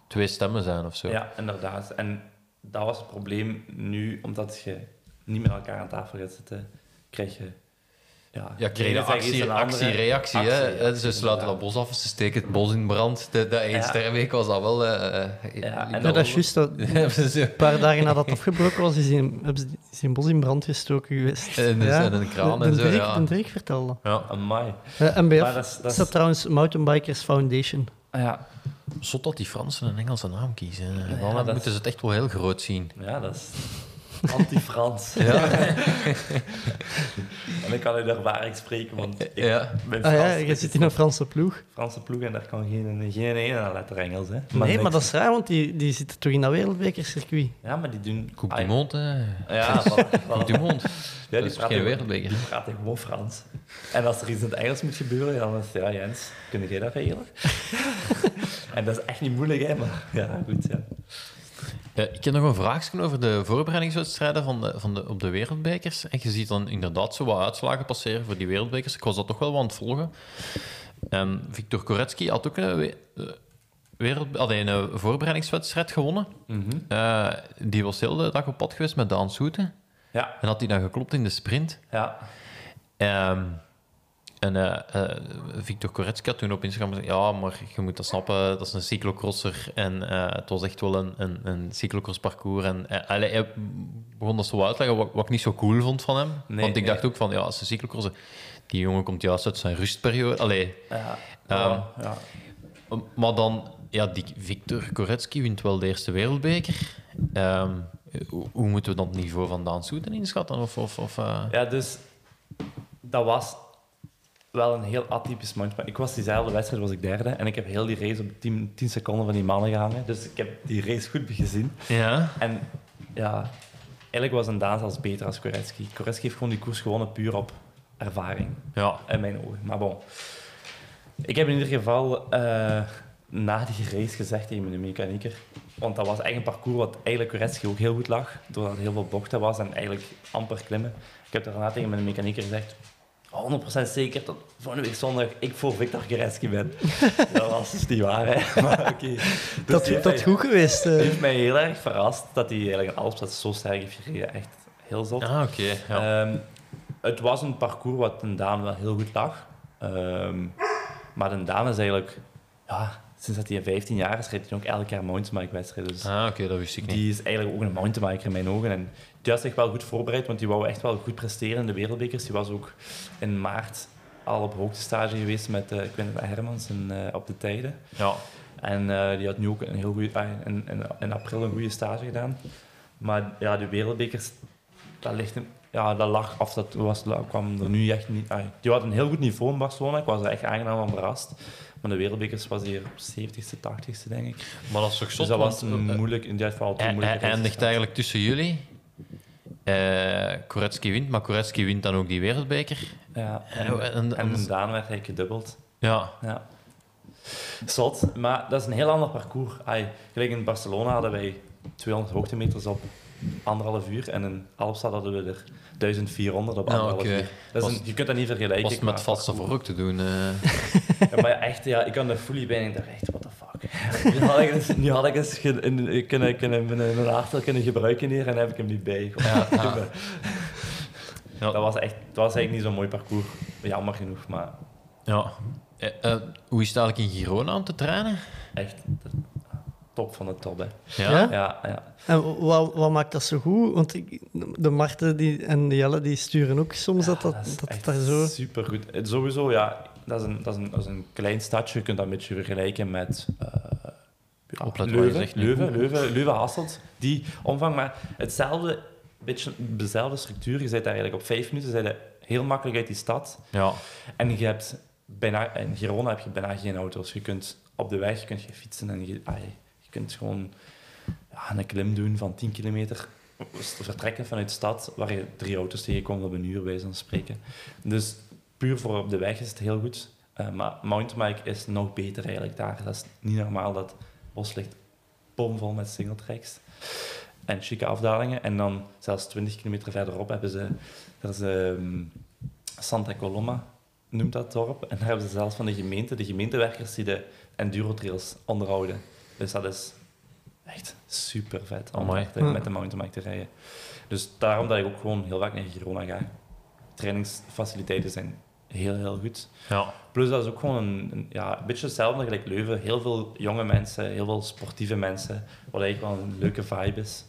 twee stemmen zijn of zo. Ja, inderdaad. En dat was het probleem nu, omdat je niet met elkaar aan tafel gaat zitten, krijg je... Ja, Ja, actie, reactie. Actie, hè. ja, Ze sluiten dat bos af, ze steken het bos in brand. De, de één Ja. sterrenweek was dat wel... eh, eh, Ja, en Ja, dat is juist. dat- (laughs) Een paar dagen nadat het afgebroken was, is in bos in brand gestoken geweest. En dus- en een kraan de, en de zo, Dirk, ja. De Dirk vertelde. Ja. Amai. Uh, MBF Maar dat is- dat staat trouwens Mountainbikers Foundation. Ah, Ja, Zot dat die Fransen een Engelse naam kiezen. Dan dat moeten ze het echt wel heel groot zien. ja dat is anti-Frans. (laughs) Ja. (laughs) en ik kan uit ervaring spreken, want ik Ja. ben Ah ja, Frans. je zit in een Franse ploeg. Franse ploeg en daar kan geen, geen ene letter Engels. Hè. nee, niks. maar dat is raar, want die, die zitten toch in dat wereldbekercircuit. Ja, maar die doen... Ah, du Monde. hè. Ja. (laughs) Koek du Monde. Ja, geen gewoon- wereldbeker. Die praten gewoon Frans. En als er iets in het Engels moet gebeuren, dan is het, ja, Jens, kun jij dat regelen? en dat is echt niet moeilijk, hè, maar ja, goed, ja. Ja, ik heb nog een vraagje over de voorbereidingswedstrijden van de, van de, op de wereldbekers. En je ziet dan inderdaad zo wat uitslagen passeren voor die wereldbekers. Ik was dat toch wel aan het volgen. En Victor Koretsky had ook een, eh, wereld, allee, een voorbereidingswedstrijd gewonnen. Eh, die was heel de dag op pad geweest met Daan Soete. Ja, En had hij dan geklopt in de sprint. ja. Ehm, en eh, eh, Victor Koretsky had toen op Instagram gezegd, ja, maar je moet dat snappen, dat is een cyclocrosser. En eh, het was echt wel een, een, een cyclocrossparcours. En eh, allee, hij begon dat zo uitleggen, wat, wat ik niet zo cool vond van hem. Nee, Want ik nee. dacht ook van, ja, als een cyclocrosser... Die jongen komt juist uit zijn rustperiode. Allee, ja. Ehm, ja. maar dan, ja, die Victor Koretsky wint wel de eerste wereldbeker. Ehm, hoe, hoe moeten we dan het niveau van Daan Soeten inschatten? Of, of, of, Ja, dus dat was wel een heel atypisch mountainbike. Ik was diezelfde wedstrijd, was ik derde. En ik heb heel die race op 10, 10 seconden van die mannen gehangen. Dus ik heb die race goed gezien. ja? En ja, eigenlijk was een Daan zelfs beter als Koretsky. Koretsky heeft gewoon die koers gewonnen puur op ervaring. Ja. in mijn ogen. Maar bon. Ik heb in ieder geval eh, na die race gezegd tegen mijn mechanieker, want dat was eigenlijk een parcours wat eigenlijk Koretsky ook heel goed lag, doordat er heel veel bochten was en eigenlijk amper klimmen. Ik heb daarna tegen mijn mechanieker gezegd, 100% zeker dat volgende week zondag ik voor Victor Koretsky ben. (laughs) dat was dus niet waar, hè. (laughs) Maar oké. Dus dat die heeft dat mij- goed geweest. eh. heeft mij heel erg verrast dat hij eigenlijk in Alpstad zo sterk heeft gereden. Echt heel zot. Ah, oké. ja. Ehm, het was een parcours wat een Daan wel heel goed lag. Ehm, maar een Daan is eigenlijk... Ja, sinds dat hij 15 jaar is, rijdt hij ook elk jaar mountainbike-wedstrijden. Dus Ah, oké, dat wist ik niet. die is eigenlijk ook een mountainbiker in mijn ogen. En die had zich wel goed voorbereid, want die wou echt wel goed presteren in de wereldbekers. Die was ook in maart al op hoogtestage geweest met uh, Quinn Hermans en, eh, op de tijden. Ja. En eh, die had nu ook een heel goede, ah, in, in, in april een goede stage gedaan. Maar ja, de wereldbekers, dat, ligt ja, dat lag af. Dat was, kwam er nu echt niet. ah, die had een heel goed niveau in Barcelona. Ik was er echt aangenaam van verrast. Maar de wereldbekers was hier op 70ste, 80ste, denk ik. Maar dat is toch zot, Dus dat was een eh, moeilijk, in dit geval hij, een moeilijke hij race eindigt eigenlijk tussen jullie. Eh Koretsky wint, maar Koretsky wint dan ook die wereldbeker. Ja, en, En- en- Daan werd hij gedubbeld. Ja. Ja. Zot, maar dat is een heel ander parcours. Ai, gelijk in Barcelona hadden wij 200 hoogtemeters op anderhalf uur en in Alpstad hadden we er 1400 op Ja, anderhalf uur. Dat is een, je kunt dat niet vergelijken. Was het met vaste ook te doen? eh. (laughs) Ja, maar echt, ja, ik kan de fully bij en ik dacht echt, what the fuck. Nu had ik eens, nu had ik eens in- kunnen, kunnen, mijn aartel kunnen gebruiken hier en heb ik hem niet bij. Ja, ja. Ja. Dat was echt, dat was eigenlijk niet zo'n mooi parcours. Jammer genoeg, maar ja. Eh, hoe is het eigenlijk in Girona om te trainen? echt, dat- top van de top. Hè. Ja? Ja? Ja, ja. En wat, wat maakt dat zo goed? Want ik, de Marten die, en de Jelle die sturen ook soms dat, dat, dat daar zo... Supergoed. Het- Sowieso, ja, dat is, een, dat, is een, dat is een klein stadje. Je kunt dat een beetje vergelijken met eh, ja, Leuven, zegt. Leuven, Leuven, Leuven, Hasselt. Die omvang, maar hetzelfde, beetje dezelfde structuur. Je zit daar eigenlijk op vijf minuten je heel makkelijk uit die stad. Ja. En je hebt bijna, in Girona heb je bijna geen auto's. Je kunt op de weg kun je fietsen en je, ah, je, kunt gewoon een klim doen van 10 kilometer. Vertrekken vanuit de stad, waar je drie auto's tegenkomt op een uur, bij van spreken. Dus puur voor op de weg is het heel goed. Eh, maar mountainbike is nog beter eigenlijk daar. Dat is niet normaal dat bos ligt bomvol met singletracks en chique afdalingen. En dan zelfs 20 kilometer verderop hebben ze, er is, ehm, Santa Coloma, noemt dat dorp. En daar hebben ze zelfs van de gemeente, de gemeentewerkers die de enduro-trails onderhouden. Dus dat is echt super vet om met de mountainbike te rijden. Dus daarom dat ik ook gewoon heel vaak naar Girona ga. Trainingsfaciliteiten zijn heel, heel goed. ja. Plus dat is ook gewoon een, een- ja, een beetje hetzelfde gelijk Leuven. Heel veel jonge mensen, heel veel sportieve mensen, wat eigenlijk wel een leuke vibe is.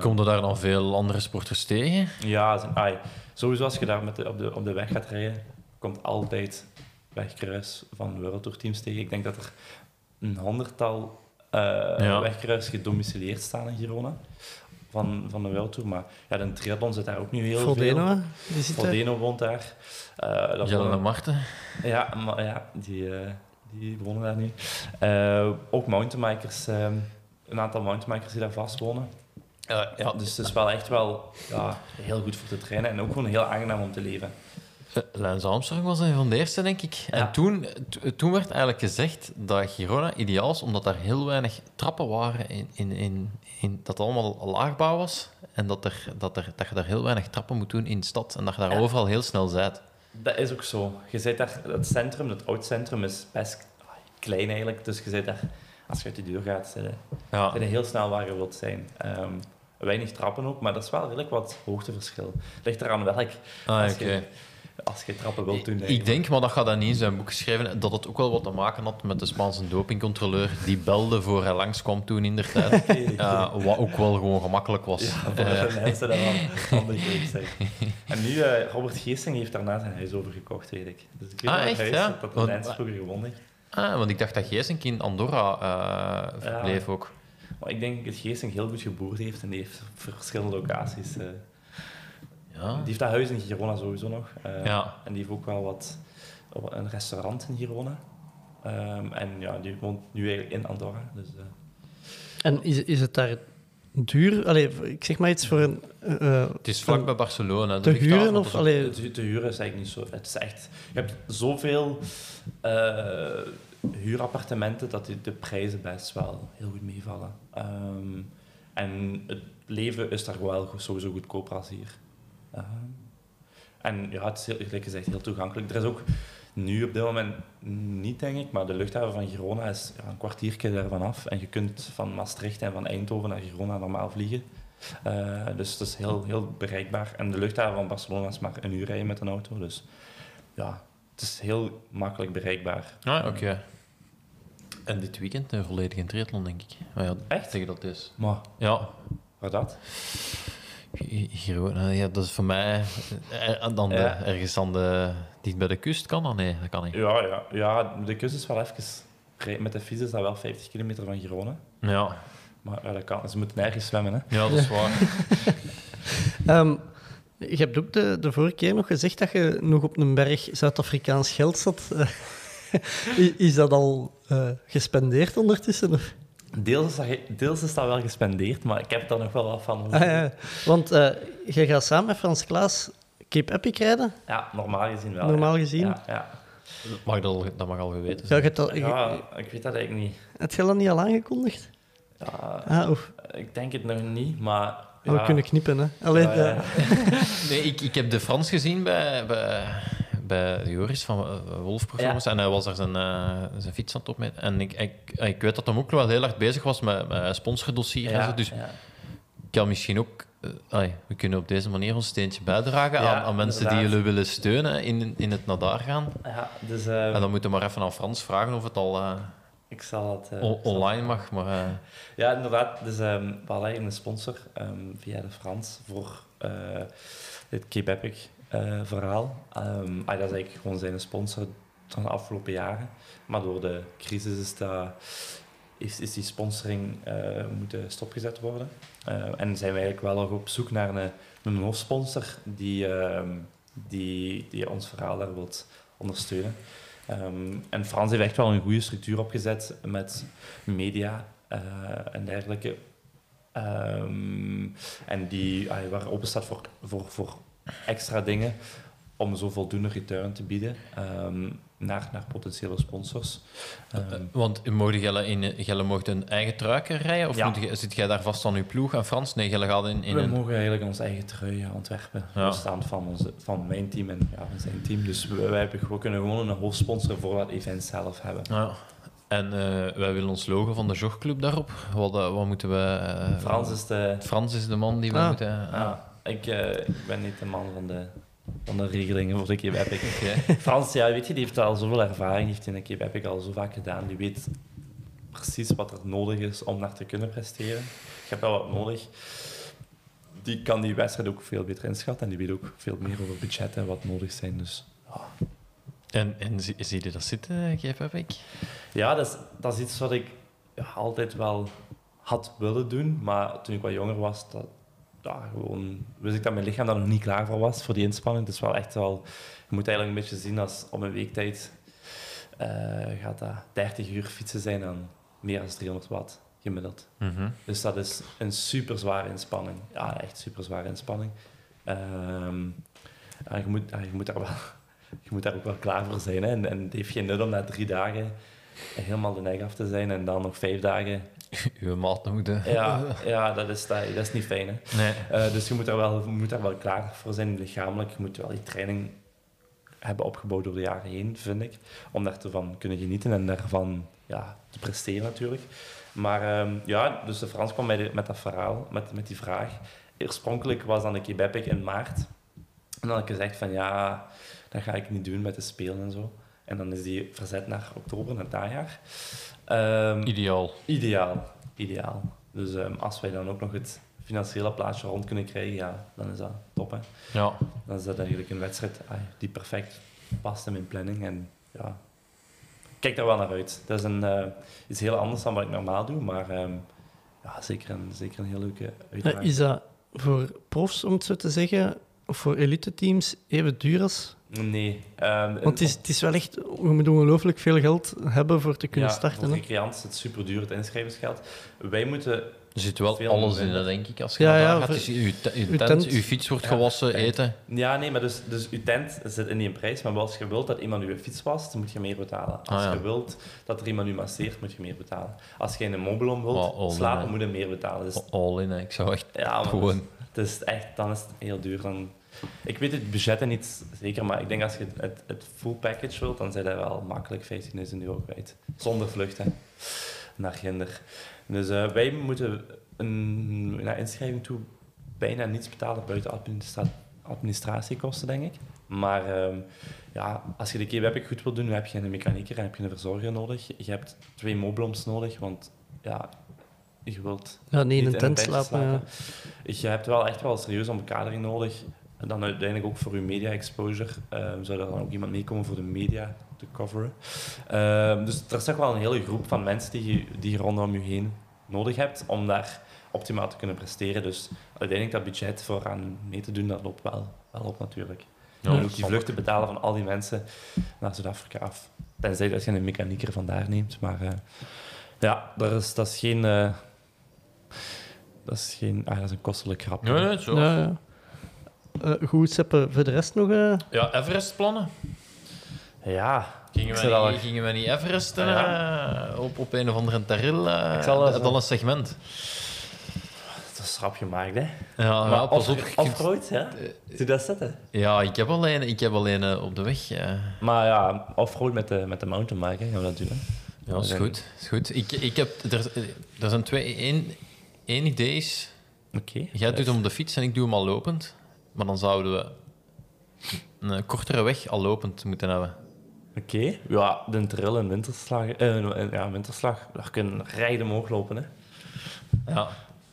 Kom je daar dan veel andere sporters tegen? ja, zijn- ai, sowieso als je daar met de, op, de, op de weg gaat rijden, komt altijd wegkruis van World Tour teams tegen. Ik denk dat er een honderdtal eh Ja. wegkruis gedomicileerd staan in Girona van, van de World Tour. Maar ja, de triathlon zit daar ook nu heel veel. Frodeno, die zit. Frodeno woont daar. Eh, dat Jelle Marten? ja, maar ja, die, eh, die wonen daar nu. Eh, ook mountainbikers, ehm, een aantal mountainbikers die daar vast wonen. ja, dus het is wel echt wel ja, heel goed voor te trainen en ook gewoon heel aangenaam om te leven. Eh, Lance Armstrong was een van de eerste, denk ik. Ja. En toen, toen werd eigenlijk gezegd dat Girona ideaal is, omdat daar heel weinig trappen waren, in, in, in, in, dat het allemaal laagbouw was. En dat, er, dat, er, dat je daar heel weinig trappen moet doen in de stad. En dat je daar Ja. overal heel snel zijt. Dat is ook zo. Je zit daar, het centrum, het oud centrum, is best klein eigenlijk. Dus je zit daar, als je uit de deur gaat, zit je, Ja. zit je heel snel waar je wilt zijn. Ehm, weinig trappen ook, maar dat is wel redelijk wat hoogteverschil. Ligt eraan welk, Ah, oké. Als je trappen wilt doen. Ik denk, maar dat gaat dan niet in zijn boek geschreven, dat het ook wel wat te maken had met de Spaanse dopingcontroleur die belde voor hij langskwam toen in de tijd. (laughs) Ja, wat ook wel gewoon gemakkelijk was. Ja, voor Eh, de mensen dat wel. (laughs) En nu, eh, Robert Geesting heeft daarna zijn huis overgekocht, weet ik. Dus ik weet Ah, dat echt, huis ja? dat de Lens vroeger gewonnen ah, want ik dacht dat Geesink in Andorra eh verbleef ook. Maar ik denk dat Geesting heel goed geboerd heeft en die heeft verschillende locaties. Ja. Die heeft dat huis in Girona sowieso nog. eh, Ja. En die heeft ook wel wat, een restaurant in Girona. Ehm, en ja, die woont nu eigenlijk in Andorra. Dus, eh, En is, is het daar duur? Allee, ik zeg maar iets voor een... eh, Het is vlak bij Barcelona. te huren of... dat is Allee, het hu- te huren is eigenlijk niet zo. Het is echt, je hebt zoveel eh, huurappartementen dat de prijzen best wel heel goed meevallen. Ehm, en het leven is daar wel sowieso goedkoper als hier. Ehm, en ja, het is heel, gelijk gezegd heel toegankelijk. Er is ook nu op dit moment niet, denk ik, maar de luchthaven van Girona is ja, een kwartiertje daarvan af. En je kunt van Maastricht en van Eindhoven naar Girona normaal vliegen. Eh, dus het is heel, heel bereikbaar. En de luchthaven van Barcelona is maar een uur rijden met een auto. Dus ja, het is heel makkelijk bereikbaar. Ah, oké. En dit weekend een volledige triathlon, denk ik. Maar ja, Echt? Tegen dat is. Maar Ja, waar dat? Girona, ja, dat is voor mij eh, dan de, Ja. ergens aan de, dicht bij de kust kan dat? Nee, dat kan niet. Ja, ja, ja, de kust is wel even... Met de fiets is dat wel 50 kilometer van Girona. Ja, Maar ja, dat kan. Ze moeten nergens zwemmen, hè. ja dat is waar. (laughs) Ehm, je hebt ook de, de vorige keer nog gezegd dat je nog op een berg Zuid-Afrikaans geld zat. (laughs) Is dat al eh, gespendeerd ondertussen? Of? Deels dat, deels is dat wel gespendeerd, maar ik heb daar nog wel wat van. Ah, ja. Want eh, je gaat samen met Frans Klaas Cape Epic rijden, Ja, normaal gezien wel. normaal ja. gezien. Ja, ja. Mag dat, al- dat mag al geweten Ja, zijn. ik weet dat eigenlijk niet. Heb je dat niet al aangekondigd? Ja, Ah, of, ik denk het nog niet, maar... we ja. kunnen knippen, hè? Alleen, Ja, ja. (laughs) Nee, ik, ik heb de Frans gezien bij, bij, bij Joris van eh, Wolf Performance. En hij was daar zijn, eh, zijn fiets aan het opmeten. En ik, ik, ik weet dat hij ook wel heel hard bezig was met, met sponsordossier. en Ja, zo. Dus ja. ik kan misschien ook... eh, we kunnen op deze manier ons steentje bijdragen aan, aan mensen die jullie willen steunen in, in het naar daar gaan. Ja, dus... eh, En dan moeten we maar even aan Frans vragen of het al... Ik zal het... online mag, maar... Ja, inderdaad. Dus ehm we hadden een sponsor ehm, via de Frans voor het Cape Epic eh, verhaal. Ehm, ah, dat is eigenlijk gewoon zijn sponsor van de afgelopen jaren. Maar door de crisis is, is, is die sponsoring eh, moeten stopgezet worden. Eh, en zijn we eigenlijk wel nog op zoek naar een, een hoofdsponsor die, ehm, die, die ons verhaal daar wilt ondersteunen. Ehm, en Frans heeft echt wel een goede structuur opgezet met media en dergelijke. En die ah, waar open staat voor, voor, voor extra dingen om zo voldoende return te bieden ehm, naar, naar potentiële sponsors. Ehm, eh, want mocht Gelle in mocht een eigen truiken rijden? Of Ja. moet je- zit jij daar vast aan je ploeg aan Frans? Nee, Gelle gaat in, in we een... mogen eigenlijk ons eigen trui ontwerpen, Ja. losstaand van, onze, van mijn team en ja, van zijn team. Dus we, wij hebben, we kunnen gewoon een hoofdsponsor voor dat event zelf hebben. Ja. En eh, wij willen ons logo van de jogclub daarop. Wat, eh, wat moeten we... Frans is de... Frans is de man die we Ah. moeten... Ja, ik, eh, ik ben niet de man van de, van de regelingen voor de Cape Epic. (laughs) Frans, ja, weet je, die heeft al zoveel ervaring, die heeft in de Cape Epic al zo vaak gedaan. Die weet precies wat er nodig is om naar te kunnen presteren. Je hebt wel wat nodig. Die kan die wedstrijd ook veel beter inschatten en die weet ook veel meer over budget en wat nodig zijn. Dus En, en zie, zie je dat zitten, Geef heb ik? ja, dat is, dat is iets wat ik ja, altijd wel had willen doen, maar toen ik wat jonger was, dat, ja, gewoon, wist ik dat mijn lichaam daar nog niet klaar voor was, voor die inspanning. Het is wel echt wel... Je moet eigenlijk een beetje zien als om een weektijd eh, gaat dat 30 uur fietsen zijn aan meer dan 300 watt gemiddeld. Mhm. Dus dat is een super zware inspanning. Ja, echt super zware inspanning. Ehm, ja, je, moet, ja, je, moet daar wel, (laughs) je moet daar ook wel klaar voor zijn. Hè. En, en het heeft geen nut om na drie dagen helemaal de nek af te zijn en dan nog vijf dagen. (laughs) Uw maat moeten... Ja, (laughs) ja dat, is, dat, dat is niet fijn. Hè. Nee. Eh, dus je moet, daar wel, je moet daar wel klaar voor zijn lichamelijk. Je moet wel die training hebben opgebouwd door de jaren heen, vind ik. Om daarvan kunnen genieten en daarvan ja, te presteren natuurlijk. Maar ehm, ja, dus de Frans kwam met, met dat verhaal, met, met die vraag. Oorspronkelijk was dan de Cape Epic in maart. En dan had ik gezegd van ja, dat ga ik niet doen met de spelen en zo. En dan is die verzet naar oktober, naar het najaar. Ehm, Ideaal. Ideaal, ideaal. Dus ehm, als wij dan ook nog het financiële plaatje rond kunnen krijgen, ja, dan is dat top. Hè. Ja. Dan is dat eigenlijk een wedstrijd die perfect past in mijn planning. En ja, ik kijk daar wel naar uit. Dat is een, eh, iets heel anders dan wat ik normaal doe, maar ehm, ja, zeker, een, zeker een heel leuke Ja, uitdaging. Is dat voor profs, om het zo te zeggen, of voor elite-teams even duur als... Nee. ehm, Want het is, het is wel echt... Je moet ongelooflijk veel geld hebben voor te kunnen ja, starten. Voor hè. recreanten is het super duur, het inschrijvingsgeld. Wij moeten Er zit wel alles in, hè, denk ik. Als je Ja, naar ja, daar gaat, uw, uw uw tent, tent. uw fiets wordt Ja, gewassen, tent. eten. Ja, nee, maar dus, dus uw tent zit in die prijs. Maar als je wilt dat iemand je fiets wast, dan moet je meer betalen. Als Ah, ja. je wilt dat er iemand u masseert, moet je meer betalen. Als je in een mobilom wilt Oh, in, slapen, moet je meer betalen. Dus, All in, hè. ik zou echt ja, maar gewoon... het is echt, dan is het heel duur. Dan, ik weet het budget niet zeker, maar ik denk als je het, het full package wilt, dan zijn dat wel makkelijk 15.000 euro kwijt. Zonder vluchten naar Ginder. Dus eh, wij moeten een, naar inschrijving toe bijna niets betalen buiten administra- administratiekosten, denk ik. Maar ehm, ja, als je de Epic goed wil doen, dan heb je een mechanieker en heb je een verzorger nodig. Je hebt twee mobloms nodig, want ja, je wilt Ja, niet in een tent slapen. ja. Je hebt wel echt wel serieuze omkadering nodig. En dan uiteindelijk ook voor je media exposure. ehm, zou er dan ook iemand meekomen voor de media te coveren. Ehm, dus er is toch wel een hele groep van mensen die je, die je rondom je heen nodig hebt om daar optimaal te kunnen presteren. Dus uiteindelijk dat budget voor aan mee te doen, dat loopt wel, wel op natuurlijk. Ja, en ook die vluchten betalen van al die mensen naar Zuid-Afrika af. Tenzij dat je een mechanieker vandaar neemt. Maar eh, ja, dat is, dat is geen... eh, dat is geen... Ah, dat is een kostelijk grapje. Nee, nee, zo. Ja, ja. Eh, goed, Seppe, voor de rest nog... eh, Ja, Everest plannen. Ja, Gingen Ik we, dat niet, gingen we niet Everest Ah, eh, op, op een of andere terril? eh, Ik zal dat dat een segment. dat is een schrap gemaakt, hè. Ja, ja pas op. Offroad, ja. Doe dat zetten. Ja, ik heb alleen, ik heb alleen op de weg. eh. Maar ja, offroad met de, met de mountainbike, hè, gaan we dat doen, hè. Ja, is goed. Is goed. Ik, ik heb, er, er zijn twee. Eén één idee is: Oké. jij doet hem op de fiets en ik doe hem al lopend. Maar dan zouden we een kortere weg al lopend moeten hebben. Oké. Ja, de trill en winterslag. eh, ja, winterslag. Daar kunnen rijden omhoog lopen, hè. Ja,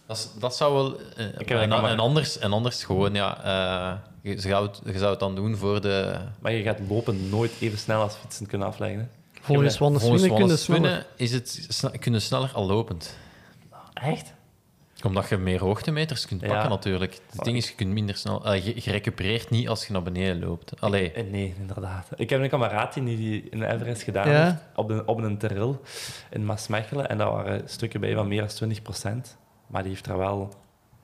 dat, is- dat zou wel... eh, heb en, dat en, anders, en anders gewoon, ja... eh, je, zou het, je zou het dan doen voor de... Maar je gaat lopen nooit even snel als fietsen kunnen afleggen. Hè. Volgens Winnen kunnen sneller. Is het kunnen sneller al lopend. Echt? Omdat je meer hoogtemeters kunt Ja. pakken natuurlijk. Het ding is, je kunt minder snel... eh, je, je recupereert niet als je naar beneden loopt. Allee, Eh, Nee, inderdaad. Ik heb een kameraad die die in de Everest gedaan Ja. heeft, op, de, op een terril in Maasmechelen. En daar waren stukken bij van meer dan 20% Maar die heeft er wel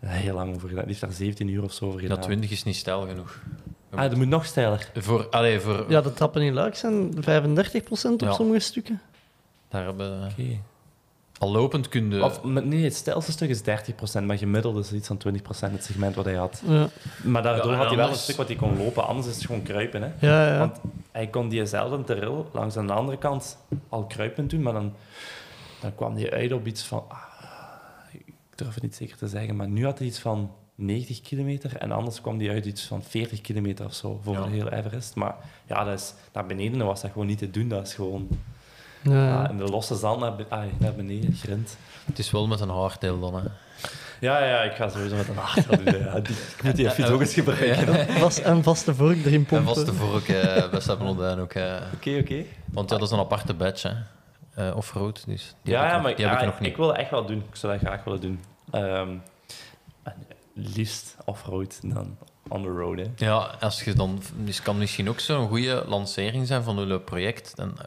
heel lang over gedaan. Die heeft daar 17 uur of zo over gedaan. dat 20 is niet stijl genoeg. Ah, dat moet nog steiler. Voor, allee, voor... Ja, de trappen in Luik zijn 35% op Ja. sommige stukken. Daar hebben... Oké. Al lopend kun je... Of, nee, het stijlste stuk is 30% maar gemiddeld is iets van 20% het segment wat hij had. Ja, Maar daardoor Ja, had hij wel een stuk wat hij kon lopen, anders is het gewoon kruipen. Hè. ja, ja. Want hij kon diezelfde terril langs aan de andere kant al kruipend doen, maar dan, dan kwam hij uit op iets van... ah, ik durf het niet zeker te zeggen, maar nu had hij iets van 90 kilometer en anders kwam hij uit iets van 40 kilometer of zo voor Ja. de hele Everest. Maar ja, dat is, naar beneden was dat gewoon niet te doen. Dat is gewoon ja, ja, in de losse zand naar, be- ah, naar beneden, grind. Het is wel met een hardtail dan, hè. Ja, ja, ik ga sowieso met een achter doen. Ja, ik moet die fiets ook eens gebruiken. Oké, Vast, en vaste vork erin En pompen. vaste vork eh bij Sabelodijn ook. eh. oké. Want ja, dat is een aparte badge, hè. Eh, Offroad, dus die Ja, heb ik ja, nog- maar die heb ja, ik nog niet. ik wil dat echt wel doen. Ik zou dat graag willen doen. Ehm, en liefst offroad dan on the road. Hè. Ja, als je dan... Dus kan misschien ook zo'n goede lancering zijn van jullie project. Dan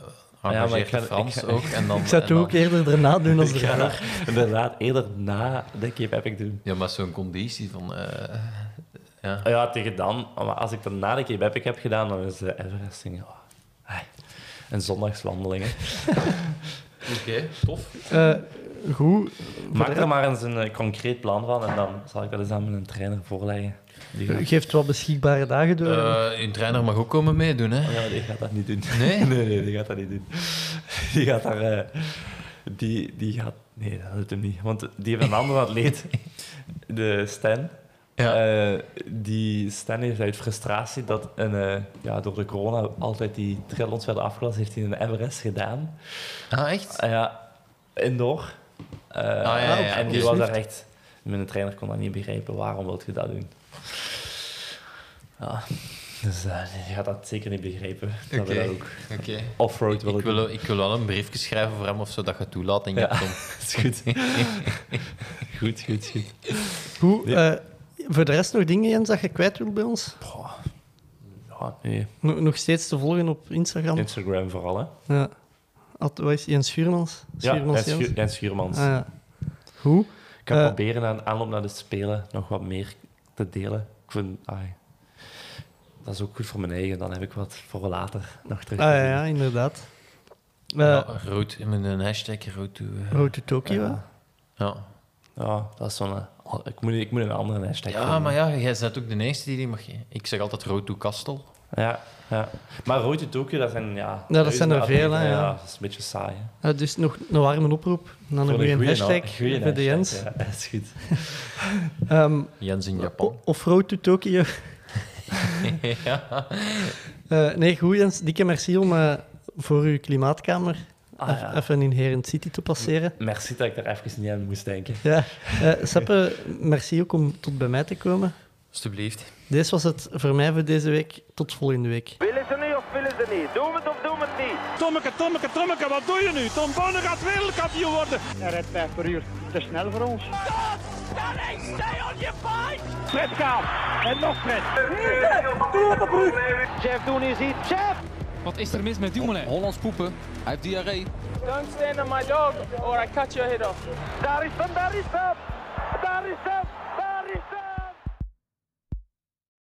eh, maar ik ga- Frans ik ga- ook. En dan, (laughs) Ik zou het dan- ook eerder erna doen als (laughs) dat inderdaad eerder na de Cape Epic doen. Ja, maar zo'n conditie van... eh, ja. Ja, tegen dan. Maar als ik dat na de Cape Epic heb gedaan, dan is de Everesting... Oh, een zondagswandeling. (laughs) Oké, tof. Eh, goed. Maak er maar eens een eh, concreet plan van en dan zal ik dat eens aan mijn trainer voorleggen. Die gaat, Geeft wat beschikbare dagen door. Eh uw trainer mag ook komen meedoen, hè. Oh ja, die gaat dat niet doen. Nee? (laughs) Nee, nee, die gaat dat niet doen. (laughs) Die gaat daar... eh, die, die gaat... Nee, dat doet hem niet. Want die heeft een andere (laughs) atleet, de Stan. Ja. Eh, die Stan heeft uit frustratie dat een, eh, ja, door de corona altijd die triathlons werden afgelast, heeft hij een Everest gedaan. Ah, echt? Ah ja, indoor. Eh, ja, ja, en die was daar echt... Mijn trainer kon dat niet begrijpen. Waarom wilt je dat doen? Ja, dus eh, die gaat dat zeker niet begrijpen. Dat we Oké. dat ook Oké. offroad willen Ik wil, ik wil wel een briefje schrijven voor hem of zo dat je toelaat in je Ja. (laughs) is goed. (laughs) goed, goed, goed. Hoe, eh, voor de rest nog dingen, Jens, dat je kwijt wil bij ons? Ja, nee. Nog- nog steeds te volgen op Instagram? Instagram vooral, hè. Ja. At, wat is het? Jens Schuurmans? Ja, Jens, Jens Schuurmans. Ah, ja. Hoe? Ik ga Eh, proberen aan aanloop naar de Spelen nog wat meer te delen. Ik vind... ai, dat is ook goed voor mijn eigen. Dan heb ik wat voor later nog terug. Ah ja, zien. ja, inderdaad. Eh Ja, road, met een hashtag road to... eh, Road to Tokyo. Ja. ja. Ja, dat is zo'n... eh, Ik moet, ik moet een andere hashtag ja, vinden. maar ja, jij bent ook de eerste die die mag... Ik zeg altijd road to Kastel. Ja, ja. Maar to Tokyo, dat zijn... Ja, dat zijn er veel, hè, ja. Ja, dat is een beetje saai, hè. Dus nog een warme oproep naar een Voor goede hashtag goeie voor de Jens. Ja, (laughs) dat is goed. (laughs) Ehm, Jens in Japan. of Road to Tokyo. (laughs) ja. Eh, nee, goed Jens. Dikke merci om eh, voor uw klimaatkamer Ah, ja. even in Herent City te passeren. Merci dat ik daar even niet aan moest denken. Ja. Eh Seppe, merci ook om tot bij mij te komen. Alsjeblieft. Deze was het voor mij voor deze week. Tot volgende week. Willen ze niet of willen ze niet? Doen we het of doen we het niet? Tommeke, Tommeke, Tommeke, wat doe je nu? Tom Bonne gaat wereldkampioen worden. Hij rijdt 5 per uur. Te snel voor ons. Fred gaat. En nog Fred. Doe het op. Jeff doen is iets. Jeff! Wat is er mis met Dumoulin? Hollands poepen. Hij heeft diarree. Don't stand on my dog or I cut your head off. Daar is hem, daar is hem. Daar is hem.